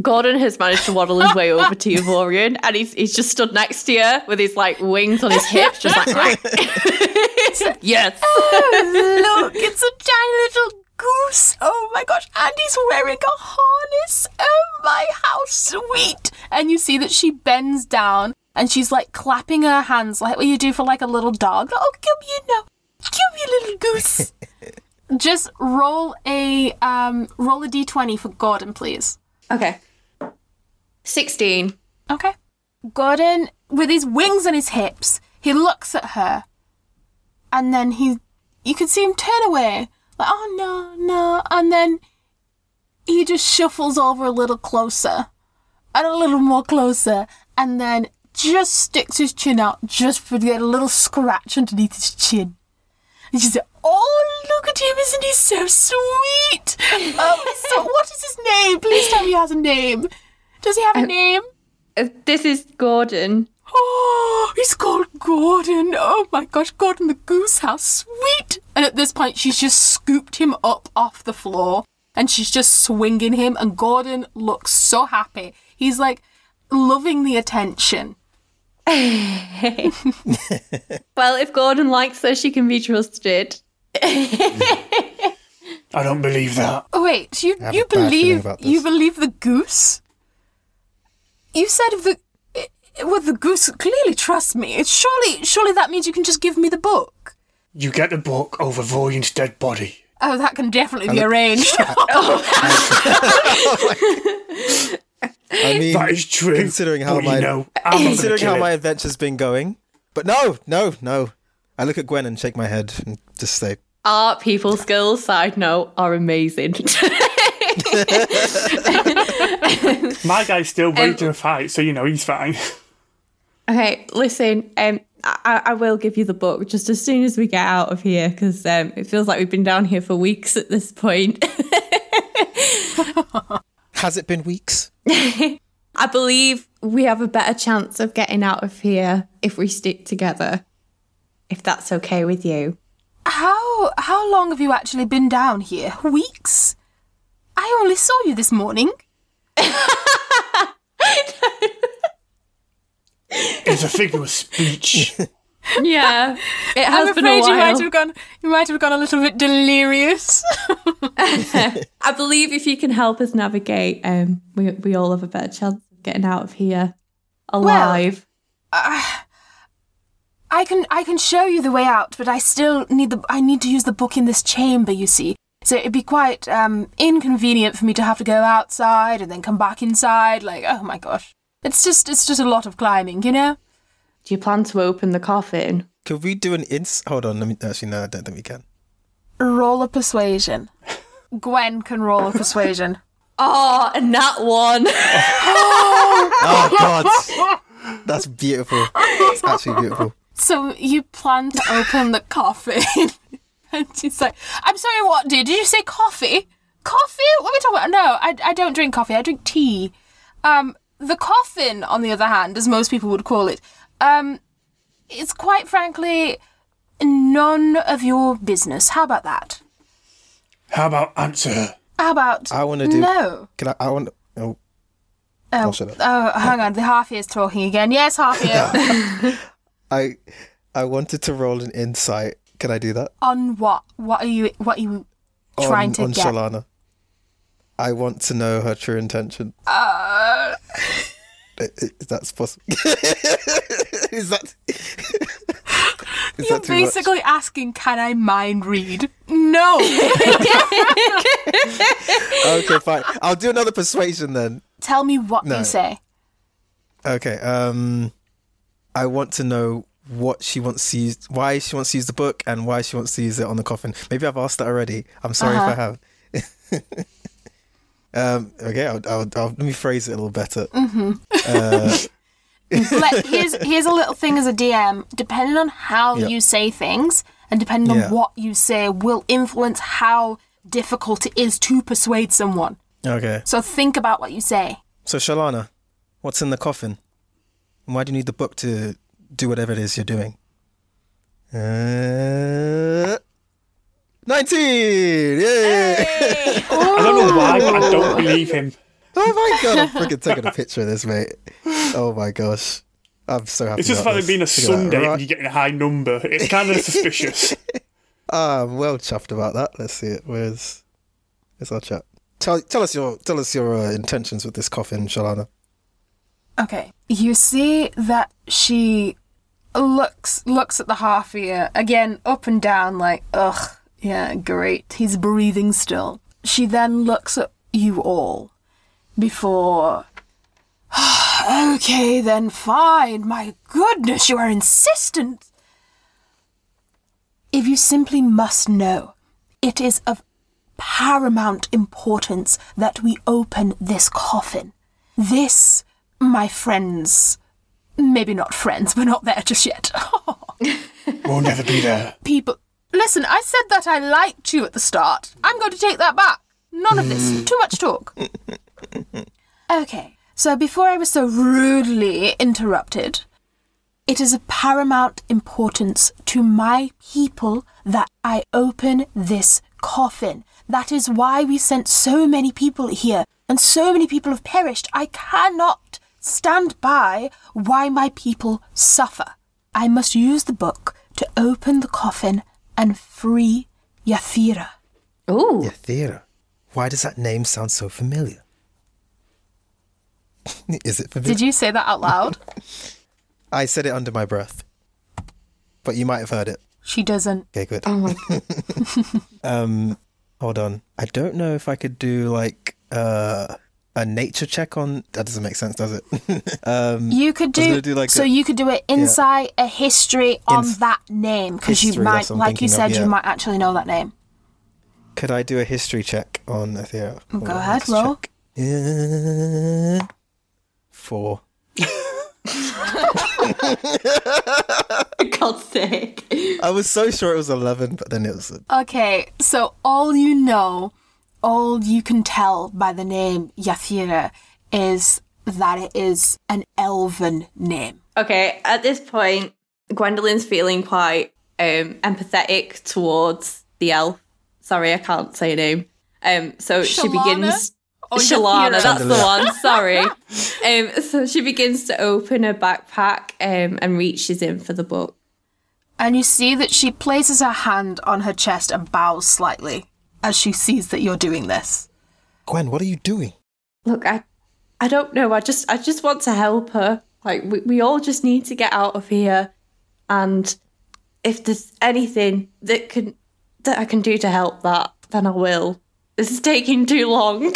B: Gordon has managed to waddle his way over to you, Vorian, and he's, he's just stood next to you with his like wings on his hips, just like yes.
A: Oh, Look, it's a tiny little goose. Oh my gosh, and he's wearing a harness. Oh my, how sweet. And you see that she bends down and she's like clapping her hands like what you do for like a little dog. Oh, come here now. Come here, little goose. Just roll a um roll a d20 for Gordon, please.
B: Okay. Sixteen.
A: Okay. Gordon, with his wings on his hips, he looks at her, and then he, you can see him turn away, like, oh no, no, and then he just shuffles over a little closer, and a little more closer, and then just sticks his chin out just for to get a little scratch underneath his chin. And she said, Oh, look at him, isn't he so sweet? Oh, so what is his name? Please tell me he has a name. Does he have a name?
B: Uh, This is Gordon.
A: Oh, he's called Gordon. Oh my gosh, Gordon the goose, how sweet. And at this point, she's just scooped him up off the floor and she's just swinging him. And Gordon looks so happy. He's like loving the attention.
B: Well, if Gordon likes her, she can be trusted.
C: I don't believe that.
A: Oh, wait, you, you
D: a bad feeling
A: believe you believe the goose? You said the well, the goose clearly trusts me. It's surely surely that means you can just give me the book.
C: You get the book over Vorian's dead body.
A: Oh, that can definitely be arranged. Oh.
D: Oh, I mean,
C: That is true.
D: considering how
C: but
D: my
C: you know, I'm not gonna
D: considering how
C: it.
D: my adventure's been going. But no, no, no. I look at Gwen and shake my head and just say,
B: Our people skills, side note, are amazing.
C: My guy's still ready to fight, so you know he's fine.
B: okay, listen, um, I, I will give you the book just as soon as we get out of here because um, it feels like we've been down here for weeks at this point.
D: "Has it been weeks?"
B: I believe we have a better chance of getting out of here if we stick together. If that's okay with you.
A: how how long have you actually been down here? Weeks? I only saw you this morning.
C: It's a figure of speech.
B: Yeah, it has
A: I'm
B: been a
A: afraid you might
B: while.
A: have gone you might have gone a little bit delirious.
B: I believe if you can help us navigate, um, we we all have a better chance of getting out of here alive.
A: Well, I can I can show you the way out, but I still need the I need to use the book in this chamber, you see. So it'd be quite um inconvenient for me to have to go outside and then come back inside. Like, oh my gosh. It's just it's just a lot of climbing, you know?
B: Do you plan to open the coffin?
D: Could we do an ins? Hold on, let me. Actually, no, I don't think we can.
A: Roll a persuasion. Gwen can roll a persuasion.
B: Oh, and that one.
D: Oh God, that's beautiful. It's actually beautiful.
A: So you plan to open the coffin. and she's like, I'm sorry, what, dear? Did you say coffee? Coffee? What are we talking about? No, I, I don't drink coffee. I drink tea. Um, the coffin, on the other hand, as most people would call it, um, it's quite frankly none of your business. How about that?
C: How about answer her?
A: How about
D: I want to do.
A: no?
D: Can I? I want. Oh,
A: Oh,
D: I'll shut up.
A: oh, hang on. The half ear's talking again. Yes, half ear.
D: I I wanted to roll an insight. Can I do that?
A: on what? What are you? What are you trying
D: on,
A: to
D: on
A: get?
D: Shalana. I want to know her true intention.
A: Uh,
D: I- that possible. is that? is
A: You're
D: that too much?
A: basically asking, can I mind read? No.
D: Okay, fine. I'll do another persuasion then.
A: Tell me what
D: No.
A: you say.
D: Okay. Um, I want to know what she wants to use, why she wants to use the book, and why she wants to use it on the coffin. Maybe I've asked that already. I'm sorry if I have. um, okay, I'll, I'll, I'll, let me phrase it a little better.
A: Let, here's here's a little thing as a DM. Depending on how
D: Yep.
A: you say things and depending
D: Yeah.
A: on what you say, will influence how difficult it is to persuade someone.
D: Okay.
A: So think about what you say.
D: So Shalana, what's in the coffin? And why do you need the book to do whatever it is you're doing? Uh, Nineteen! Yay!
C: I don't know why, but I don't believe him.
D: oh my god! I'm freaking taking a picture of this, mate. Oh my gosh, I'm so happy.
C: It's just
D: about
C: about it being a.
D: Look.
C: Sunday
D: Right.
C: and you're getting a high number. It's kind of suspicious.
D: Ah, I'm well chuffed about that. Let's see it. Where's where's our chat? Tell tell us your tell us your uh, intentions with this coffin, Shalana.
A: Okay. You see that she looks looks at the half ear again, up and down, like, ugh, yeah, great. He's breathing still. She then looks at you all before. okay, then fine. My goodness, you are insistent. If you simply must know, it is of paramount importance that we open this coffin. This, my friends, maybe not friends, we're not there just yet.
C: We'll never be there.
A: People, listen, I said that I liked you at the start. I'm going to take that back. None of this. Hmm. Too much talk. Okay, so before I was so rudely interrupted, it is of paramount importance to my people that I open this coffin. That is why we sent so many people here, and so many people have perished. I cannot stand by why my people suffer. I must use the book to open the coffin and free Yathira.
B: Ooh.
D: Yathira. Why does that name sound so familiar? Is it familiar?
A: Did you say that out loud?
D: I said it under my breath, but you might have heard it.
A: she doesn't.
D: Okay, good.
B: Oh my
D: Um, Hold on. I don't know if I could do like uh, a nature check on. That doesn't make sense, does it? um,
A: You could do
D: do, like,
A: so.
D: a-
A: you could do an insight, a history on
D: Ins-
A: that name because you might,
D: that's what I'm
A: like you said,
D: of,
A: you might actually know that name.
D: could I do a history check on Athera? Hold
A: Go
D: on,
A: ahead,
D: let's
A: roll.
D: check. Uh, four.
B: God's sake.
D: I was so sure it was 11, but then it was.
A: Okay, so all you know, all you can tell by the name Yathira is that it is an elven name.
B: Okay, at this point, Gwendolyn's feeling quite um, empathetic towards the elf. Sorry, I can't say her name. Um, so she begins.
A: Oh,
B: Shalana,
A: Yathira.
B: that's the one. Sorry. um, so she begins to open her backpack um, and reaches in for the book.
A: And you see that she places her hand on her chest and bows slightly as she sees that you're doing this.
D: Gwen, what are you doing?
B: Look, I, I don't know. I just, I just want to help her. Like we, we all just need to get out of here, and if there's anything that can, that I can do to help that, then I will. This is taking too long.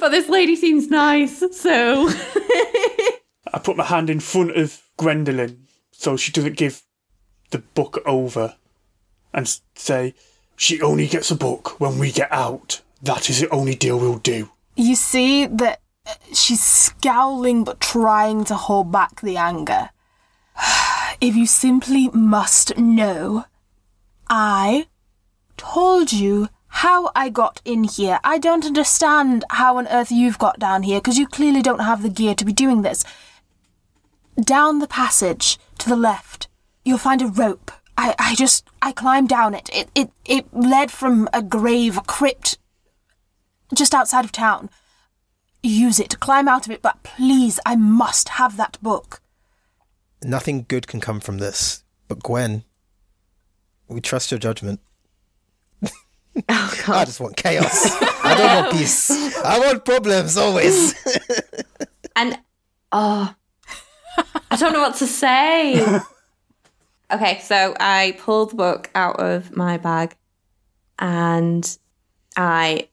B: but this lady seems nice, so
C: I put my hand in front of Gwendolyn so she doesn't give the book over and say, She only gets a book when we get out. That is the only deal we'll do.
A: You see that uh, she's scowling but trying to hold back the anger. If you simply must know, I told you how I got in here. I don't understand how on earth you've got down here because you clearly don't have the gear to be doing this. Down the passage to the left, you'll find a rope. I, I just I climbed down it. It it it led from a grave, a crypt just outside of town. Use it to climb out of it, but please, I must have that book.
D: Nothing good can come from this. But Gwen, we trust your judgment.
B: oh
D: I just want chaos. I don't want peace. I want problems always.
B: And oh, I don't know what to say. okay, so I pulled the book out of my bag, and I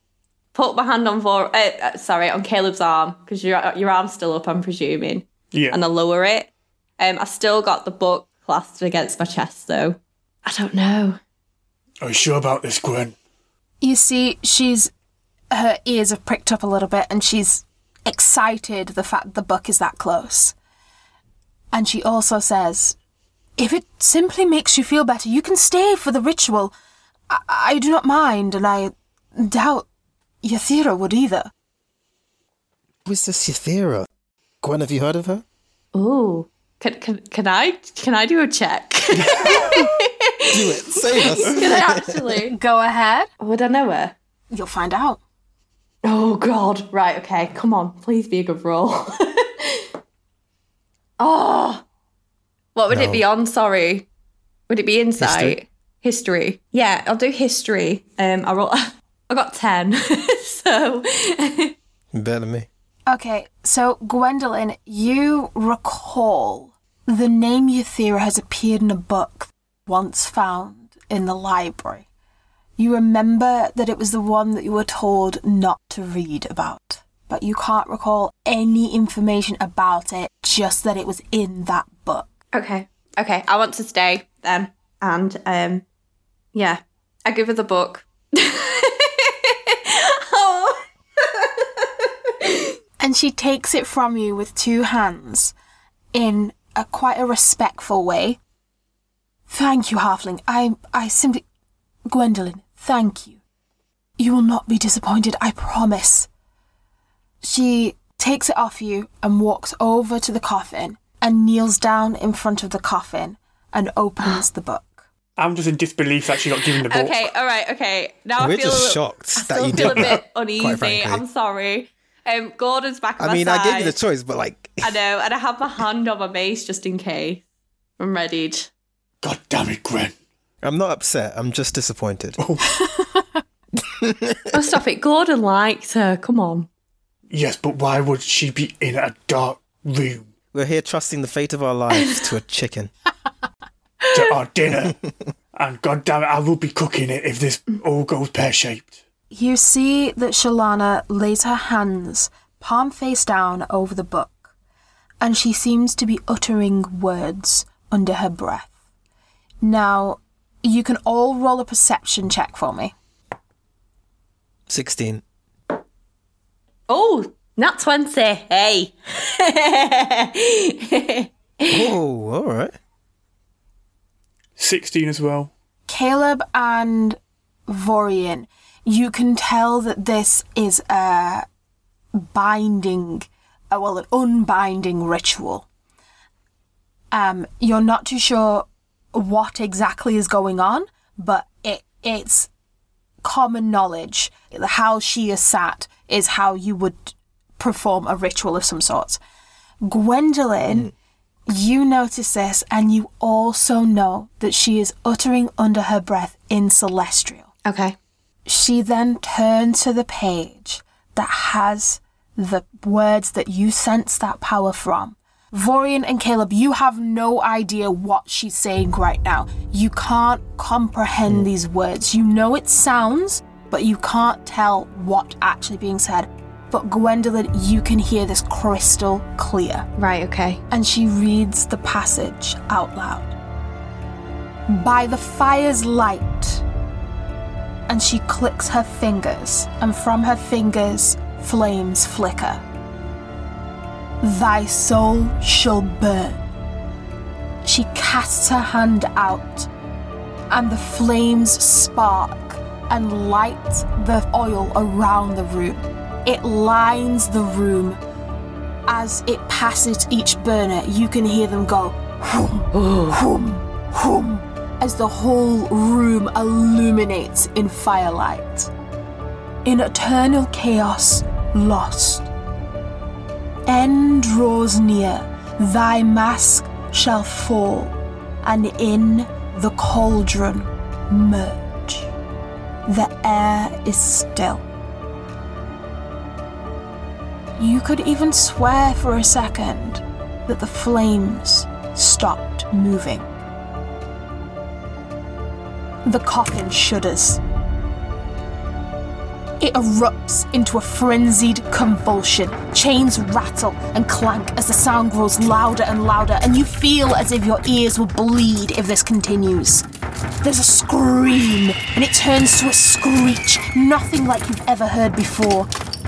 B: put my hand on Vor- uh, uh, sorry on Caleb's arm because your your arm's still up, I'm presuming,
C: Yeah.
B: and I lower it. Um, I still got the book clasped against my chest though. I don't know.
C: Are you sure about this, Gwen?
A: You see, she's her ears have pricked up a little bit, and she's excited the fact the book is that close. And she also says, "If it simply makes you feel better, you can stay for the ritual. I, I do not mind, and I doubt Yathira would either."
D: Who's this Yathira? Gwen, have you heard of her?
B: Ooh, can can can I can I do a check?
D: Do it. Save us.
B: can I actually?
A: Go ahead.
B: Would I know her?
A: You'll find out.
B: Oh God! Right, okay. Come on, please be a good roll. oh, ah. What would it be on? Sorry, would it be insight? History. Yeah, I'll do history. Um, I roll. I got ten. so
D: Better than me.
A: Okay, so Gwendolyn, you recall the name Yathira has appeared in a book once found in the library. You remember that it was the one that you were told not to read about, but you can't recall any information about it, just that it was in that book.
B: Okay, okay. I want to stay then, and um, yeah, I give her the book. oh.
A: And she takes it from you with two hands in a quite a respectful way. Thank you, Halfling. I I simply Gwendolyn, thank you. You will not be disappointed, I promise. She takes it off you and walks over to the coffin and kneels down in front of the coffin and opens the book.
C: I'm just in disbelief that she got given the book.
B: Okay, all right, okay. Now
D: We're
B: I feel
D: just
B: a little-
D: shocked
B: I
D: that
B: still
D: you
B: feel a bit
D: that,
B: uneasy. I'm sorry. Um, Gordon's back on
D: I
B: my
D: mean,
B: side.
D: I gave you the choice, but like,
B: I know, and I have my hand on my mace just in case. I'm readied.
C: God damn it, Gwen.
D: I'm not upset. I'm just disappointed.
B: Oh, stop it. Gordon liked her. Come on.
C: Yes, but why would she be in a dark room
D: We're here trusting the fate of our lives to a chicken.
C: to our dinner? And god damn it, I will be cooking it if this all goes pear shaped.
A: You see that Shalana lays her hands palm face down over the book, and she seems to be uttering words under her breath. Now, you can all roll a perception check for me.
D: 16.
B: Oh, not 20. Hey.
D: Oh, all right.
C: 16 as well.
A: Caleb and Vorian, you can tell that this is a binding, uh, well, an unbinding ritual. Um, you're not too sure what exactly is going on, but it it's common knowledge. How she is sat is how you would perform a ritual of some sort. Gwendolyn, mm. you notice this, and you also know that she is uttering under her breath in celestial.
B: Okay.
A: She then turns to the page that has the words that you sense that power from. Vorian and Caleb, you have no idea what she's saying right now. You can't comprehend mm. these words. You know it sounds, but you can't tell what actually being said. But Gwendolyn, you can hear this crystal clear
B: Right, okay.
A: and she reads the passage out loud. By the fire's light. And she clicks her fingers, and from her fingers, flames flicker. Thy soul shall burn. She casts her hand out, and the flames spark and light the oil around the room. It lines the room as it passes each burner, you can hear them go hum, hum, hum, as the whole room illuminates in firelight. In eternal chaos, lost. End draws near, thy mask shall fall, and in the cauldron merge. The air is still. You could even swear for a second that the flames stopped moving. The coffin shudders. It erupts into a frenzied convulsion. Chains rattle and clank as the sound grows louder and louder, and you feel as if your ears will bleed if this continues. There's a scream, and it turns to a screech, nothing like you've ever heard before.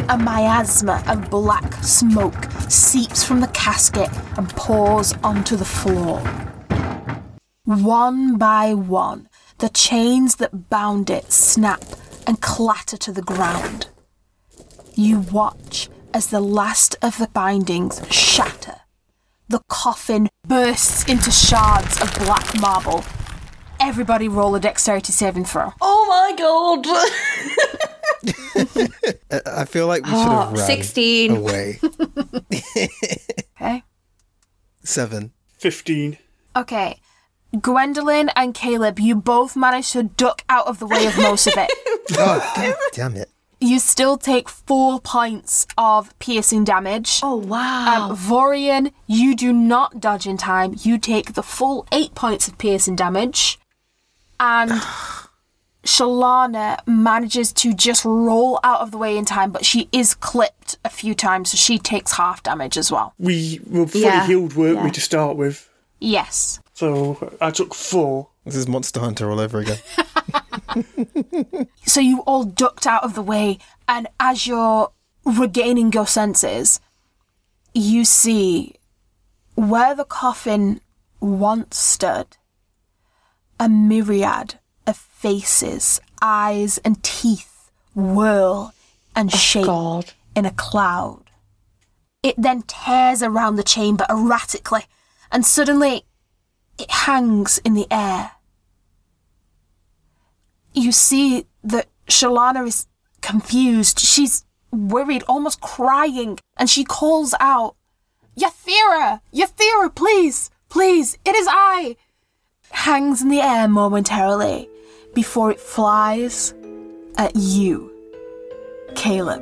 A: A miasma of black smoke seeps from the casket and pours onto the floor. One by one, the chains that bound it snap and clatter to the ground. You watch as the last of the bindings shatter. The coffin bursts into shards of black marble. Everybody roll a dexterity saving throw.
B: Oh my god.
D: I- I feel like we should have
B: Oh,
D: run
B: 16.
D: away.
A: Okay.
D: Seven.
C: 15.
A: Okay. Gwendolyn and Caleb, you both managed to duck out of the way of most of it.
D: Oh, God damn it.
A: You still take four points of piercing damage.
B: Oh wow.
A: Um, Vorian, you do not dodge in time. You take the full eight points of piercing damage. And Shalana manages to just roll out of the way in time, but she is clipped a few times, so she takes half damage as well.
C: We were fully
B: Yeah,
C: healed, weren't we,
B: yeah.
C: to start with?
A: Yes.
C: So I took four.
D: This is Monster Hunter all over again.
A: So you all ducked out of the way, and as you're regaining your senses, you see where the coffin once stood a myriad of faces, eyes, and teeth whirl and oh, shape
B: god.
A: in a cloud. It then tears around the chamber erratically, and suddenly it hangs in the air. You see that Shalana is confused. She's worried, almost crying, and she calls out, Yathira! Yathira, please! Please! It is I! Hangs in the air momentarily before it flies at you, Caleb.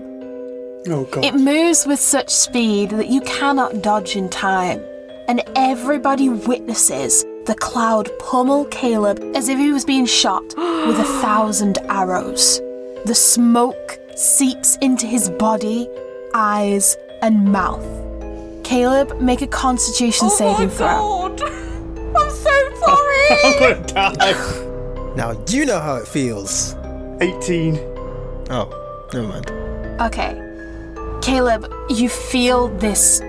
C: Oh, God.
A: It moves with such speed that you cannot dodge in time, and everybody witnesses the cloud pummel Caleb as if he was being shot with a thousand arrows. The smoke seeps into his body, eyes, and mouth. Caleb, make a constitution oh, saving throw.
B: Oh I'm so sorry.
C: I'm gonna die.
D: Now you know how it feels.
C: 18.
D: Oh, never mind.
A: Okay. Caleb, you feel this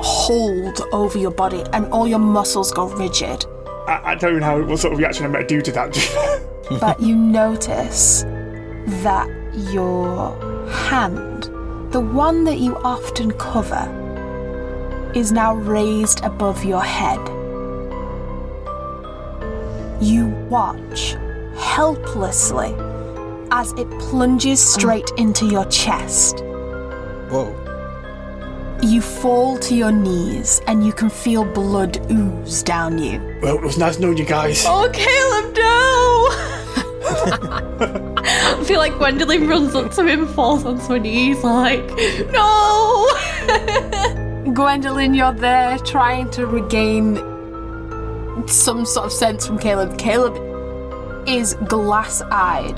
A: hold over your body and all your muscles go rigid.
C: I, I don't know how, what sort of reaction I'm going to do to that.
A: but you notice that your hand, the one that you often cover, is now raised above your head. You watch helplessly as it plunges straight into your chest.
D: Whoa.
A: You fall to your knees and you can feel blood ooze down you.
C: well, it was nice knowing you guys.
B: Oh, Caleb, no! I feel like Gwendolyn runs up to him, falls onto her knees, like, no!
A: Gwendolyn, you're there trying to regain some sort of sense from Caleb. Caleb is glass eyed.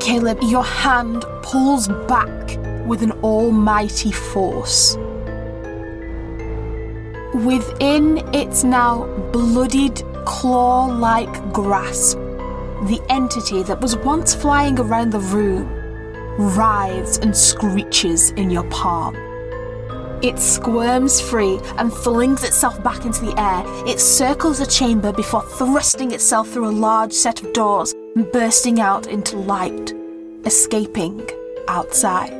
A: Caleb, your hand pulls back with an almighty force. Within its now bloodied, claw like grasp, the entity that was once flying around the room writhes and screeches in your palm. It squirms free and flings itself back into the air. It circles the chamber before thrusting itself through a large set of doors and bursting out into light, escaping outside.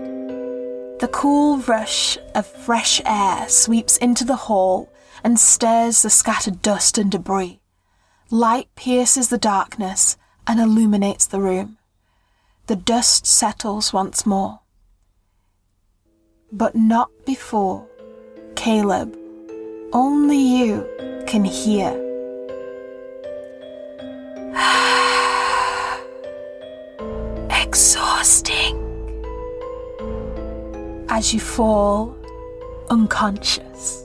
A: The cool rush of fresh air sweeps into the hall and stirs the scattered dust and debris. Light pierces the darkness and illuminates the room. The dust settles once more but not before. Caleb, only you can hear. Exhausting. As you fall unconscious.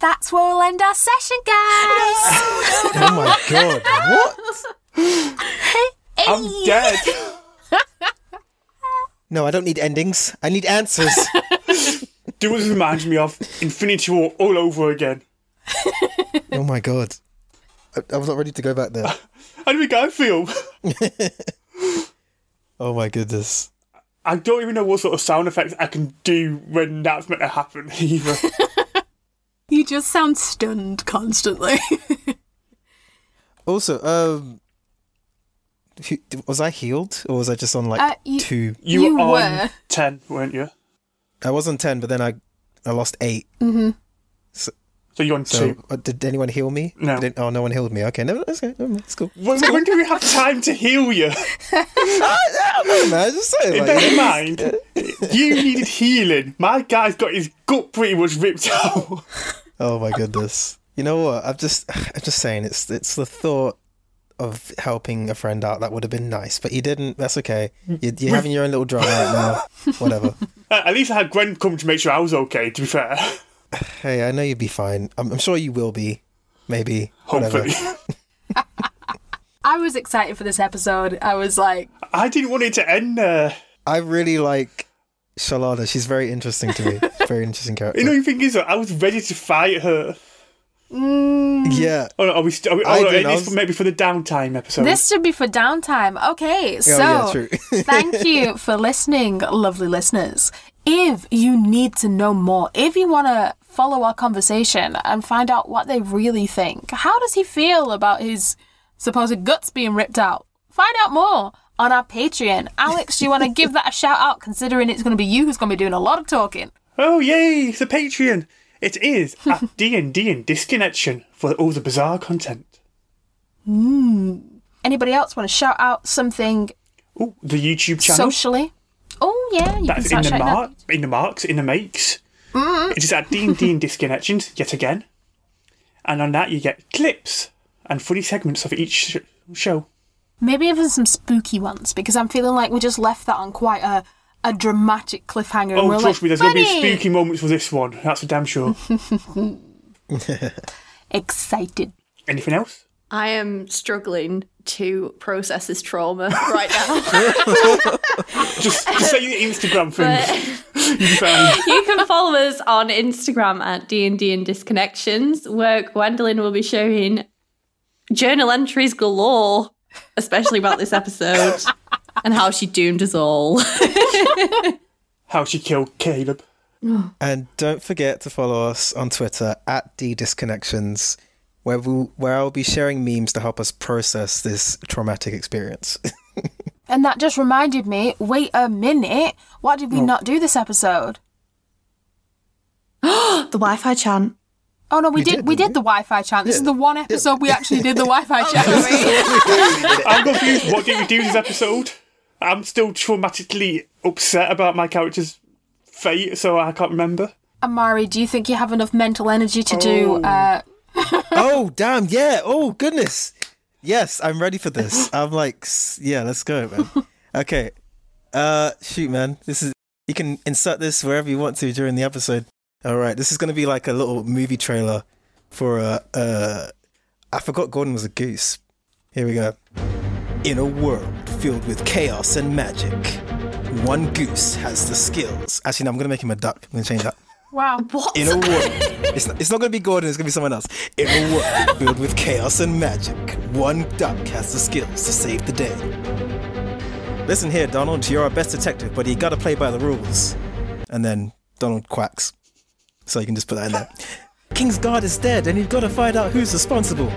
A: That's where we'll end our session, guys.
D: Oh my god. What?
C: I'm dead.
D: No, I don't need endings. I need answers.
C: Do what this reminds me of Infinity War all over again.
D: oh my god. I, I was not ready to go back there.
C: How do we go, I feel?
D: Oh my goodness.
C: I don't even know what sort of sound effects I can do when that's meant to happen either.
A: you just sound stunned constantly.
D: Also, um, who- was I healed or was I just on like
A: Uh, you-
D: two?
C: You,
A: You
C: were on
A: were.
C: 10, weren't you?
D: I was on ten, but then I I lost eight.
C: So you're on
D: So
C: 2.
D: uh, did anyone heal me?
C: No.
D: Did- oh, no one healed me. Okay, no, that's okay. No, that's cool.
C: When, when do we have time to heal you?
D: I don't know, man. Just say like,
C: Bear in mind, you needed healing. My guy's got his gut pretty much ripped out.
D: Oh my goodness. You know what? I'm just I'm just saying it's it's the thought of helping a friend out that would have been nice, but you didn't. That's okay. You're, you're having your own little drama right now. Whatever.
C: Uh, At least I had Gwen come to make sure I was okay, to be fair.
D: Hey, I know you'd be fine. I'm, I'm sure you will be. Maybe.
C: Hopefully.
A: I was excited for this episode. I was like,
C: I didn't want it to end there.
D: I really like Shalana. She's very interesting to me. Very interesting character.
C: You know, the thing is, though, I was ready to fight her. Mm.
D: yeah.
C: Oh, no, are we still? Are we, oh, no,
D: didn't,
C: it
D: I
C: is
D: was-
C: for, maybe for the downtime episode.
A: this should be for downtime. Okay, oh, so
D: yeah, true.
A: thank you for listening, lovely listeners. If you need to know more, if you want to follow our conversation and find out what they really think, how does he feel about his supposed guts being ripped out? Find out more on our Patreon. Alex, do you want to give that a shout out considering it's going to be you who's going to be doing a lot of talking?
C: Oh yay! It's a Patreon. It is at D and D and Disconnection for all the bizarre content. Hmm.
A: Anybody else want to shout out something
C: Oh, the YouTube channel.
A: socially? Oh yeah, you
C: That's in the mark, in the marks, in the makes. Mm-hmm. It is at D and D and Disconnections yet again, and on that you get clips and funny segments of each sh- show.
A: Maybe even some spooky ones because I'm feeling like we just left that on quite a a dramatic cliffhanger. and
C: Oh,
A: we're
C: trust
A: like,
C: me, there's going to be spooky moments for this one. That's for damn sure.
A: Excited.
C: Anything else?
B: I am struggling to process this trauma right now.
C: Just, just say your Instagram thing. You'll be fine.
B: you can follow us on Instagram at D&D and Disconnections, where Gwendolyn will be showing journal entries galore, especially about this episode and how she doomed us all.
C: How she killed Caleb.
D: And don't forget to follow us on Twitter at ddisconnections, where we where I'll be sharing memes to help us process this traumatic experience.
A: And that just reminded me wait a minute. Why did we not do this episode?
B: the Wi-Fi chant.
A: Oh no, we,
D: We
A: did,
D: did,
A: we
D: didn't
A: the Wi Fi chant. This is the one episode we actually did the Wi Fi oh, chant.
C: I'm confused. What did we do this episode? I'm still traumatically upset about my character's fate, so I can't remember.
A: Amari, do you think you have enough mental energy to do uh
D: oh damn! Yeah. Oh goodness. Yes, I'm ready for this. I'm like, yeah, let's go, man. Okay. Uh, shoot, man. This is you can insert this wherever you want to during the episode. All right. This is gonna be like a little movie trailer for uh, uh, I forgot Gordon was a goose. Here we go. In a world filled with chaos and magic, one goose has the skills. Actually, no, I'm gonna make him a duck. I'm gonna change that.
A: Wow.
B: What?
D: In a world, it's not, it's not going to be Gordon, it's going to be someone else. In a world filled with chaos and magic, one duck has the skills to save the day. Listen here, Donald, you're our best detective, but you got to play by the rules. And then Donald quacks. So you can just put that in there. King's guard is dead, and you've got to find out who's responsible.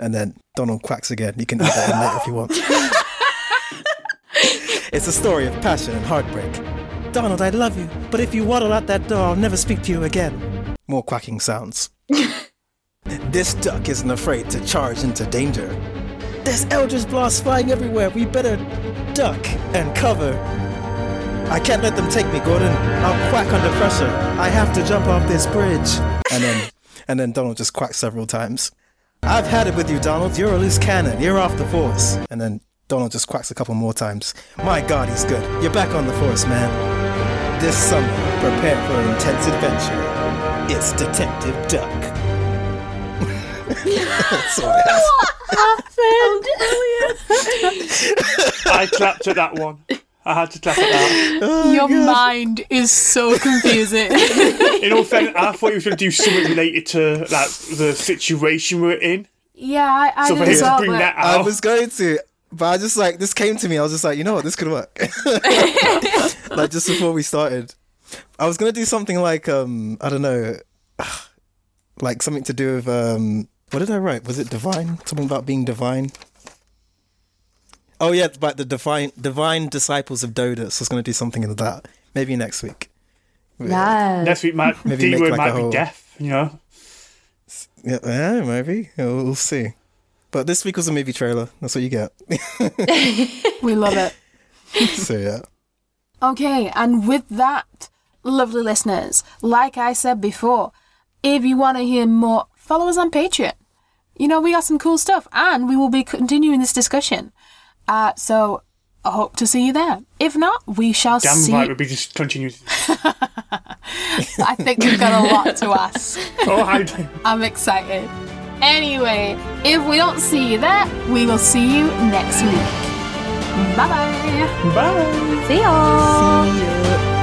D: And then Donald quacks again. You can add that in later if you want. it's a story of passion and heartbreak. Donald, I love you, but if you waddle out that door, I'll never speak to you again. More quacking sounds. this duck isn't afraid to charge into danger. There's Eldritch blasts flying everywhere. We better duck and cover. I can't let them take me, Gordon. I'll quack under pressure. I have to jump off this bridge. And then, and then Donald just quacks several times. I've had it with you, Donald. You're a loose cannon. You're off the force. And then Donald just quacks a couple more times. My God, he's good. You're back on the force, man. This summer, prepare for an intense adventure. It's Detective Duck. That's all I
C: clapped at that one. I had to clap at that.
A: Oh, Your mind is so confusing.
C: In all fairness, I thought he was going to do something related to like the situation we're in.
A: yeah, I, I
C: So for
A: did as well,
C: bring
A: but
C: that
D: I was going to, but I just like, this came to me. I was just like, you know what, this could work. like just before we started. I was going to do something like, um, I don't know, like something to do with, um, what did I write? Was it divine? Something about being divine? Oh yeah, it's about the divine divine disciples of Dodus. I was going to do something in that. Maybe next week.
B: Yeah.
C: next week might
D: Maybe
C: D
D: make
C: word
D: like
C: might
D: a
C: be
D: whole-
C: death. You know,
D: Yeah, yeah maybe. We'll we'll see. But this week was a movie trailer. That's what you get.
A: we love it.
D: so yeah.
A: Okay, and with that, lovely listeners, like I said before, if you want to hear more, follow us on Patreon. You know, we got some cool stuff, and we will be continuing this discussion. Uh, so I hope to see you there. If not, we shall
C: damn
A: see.
C: right would be just continuing.
A: I think we've got a lot to ask.
C: oh, how do
A: I'm excited. Anyway, if we don't see you there, we will see you next week. Bye bye.
C: Bye.
B: See y'all.
D: See ya.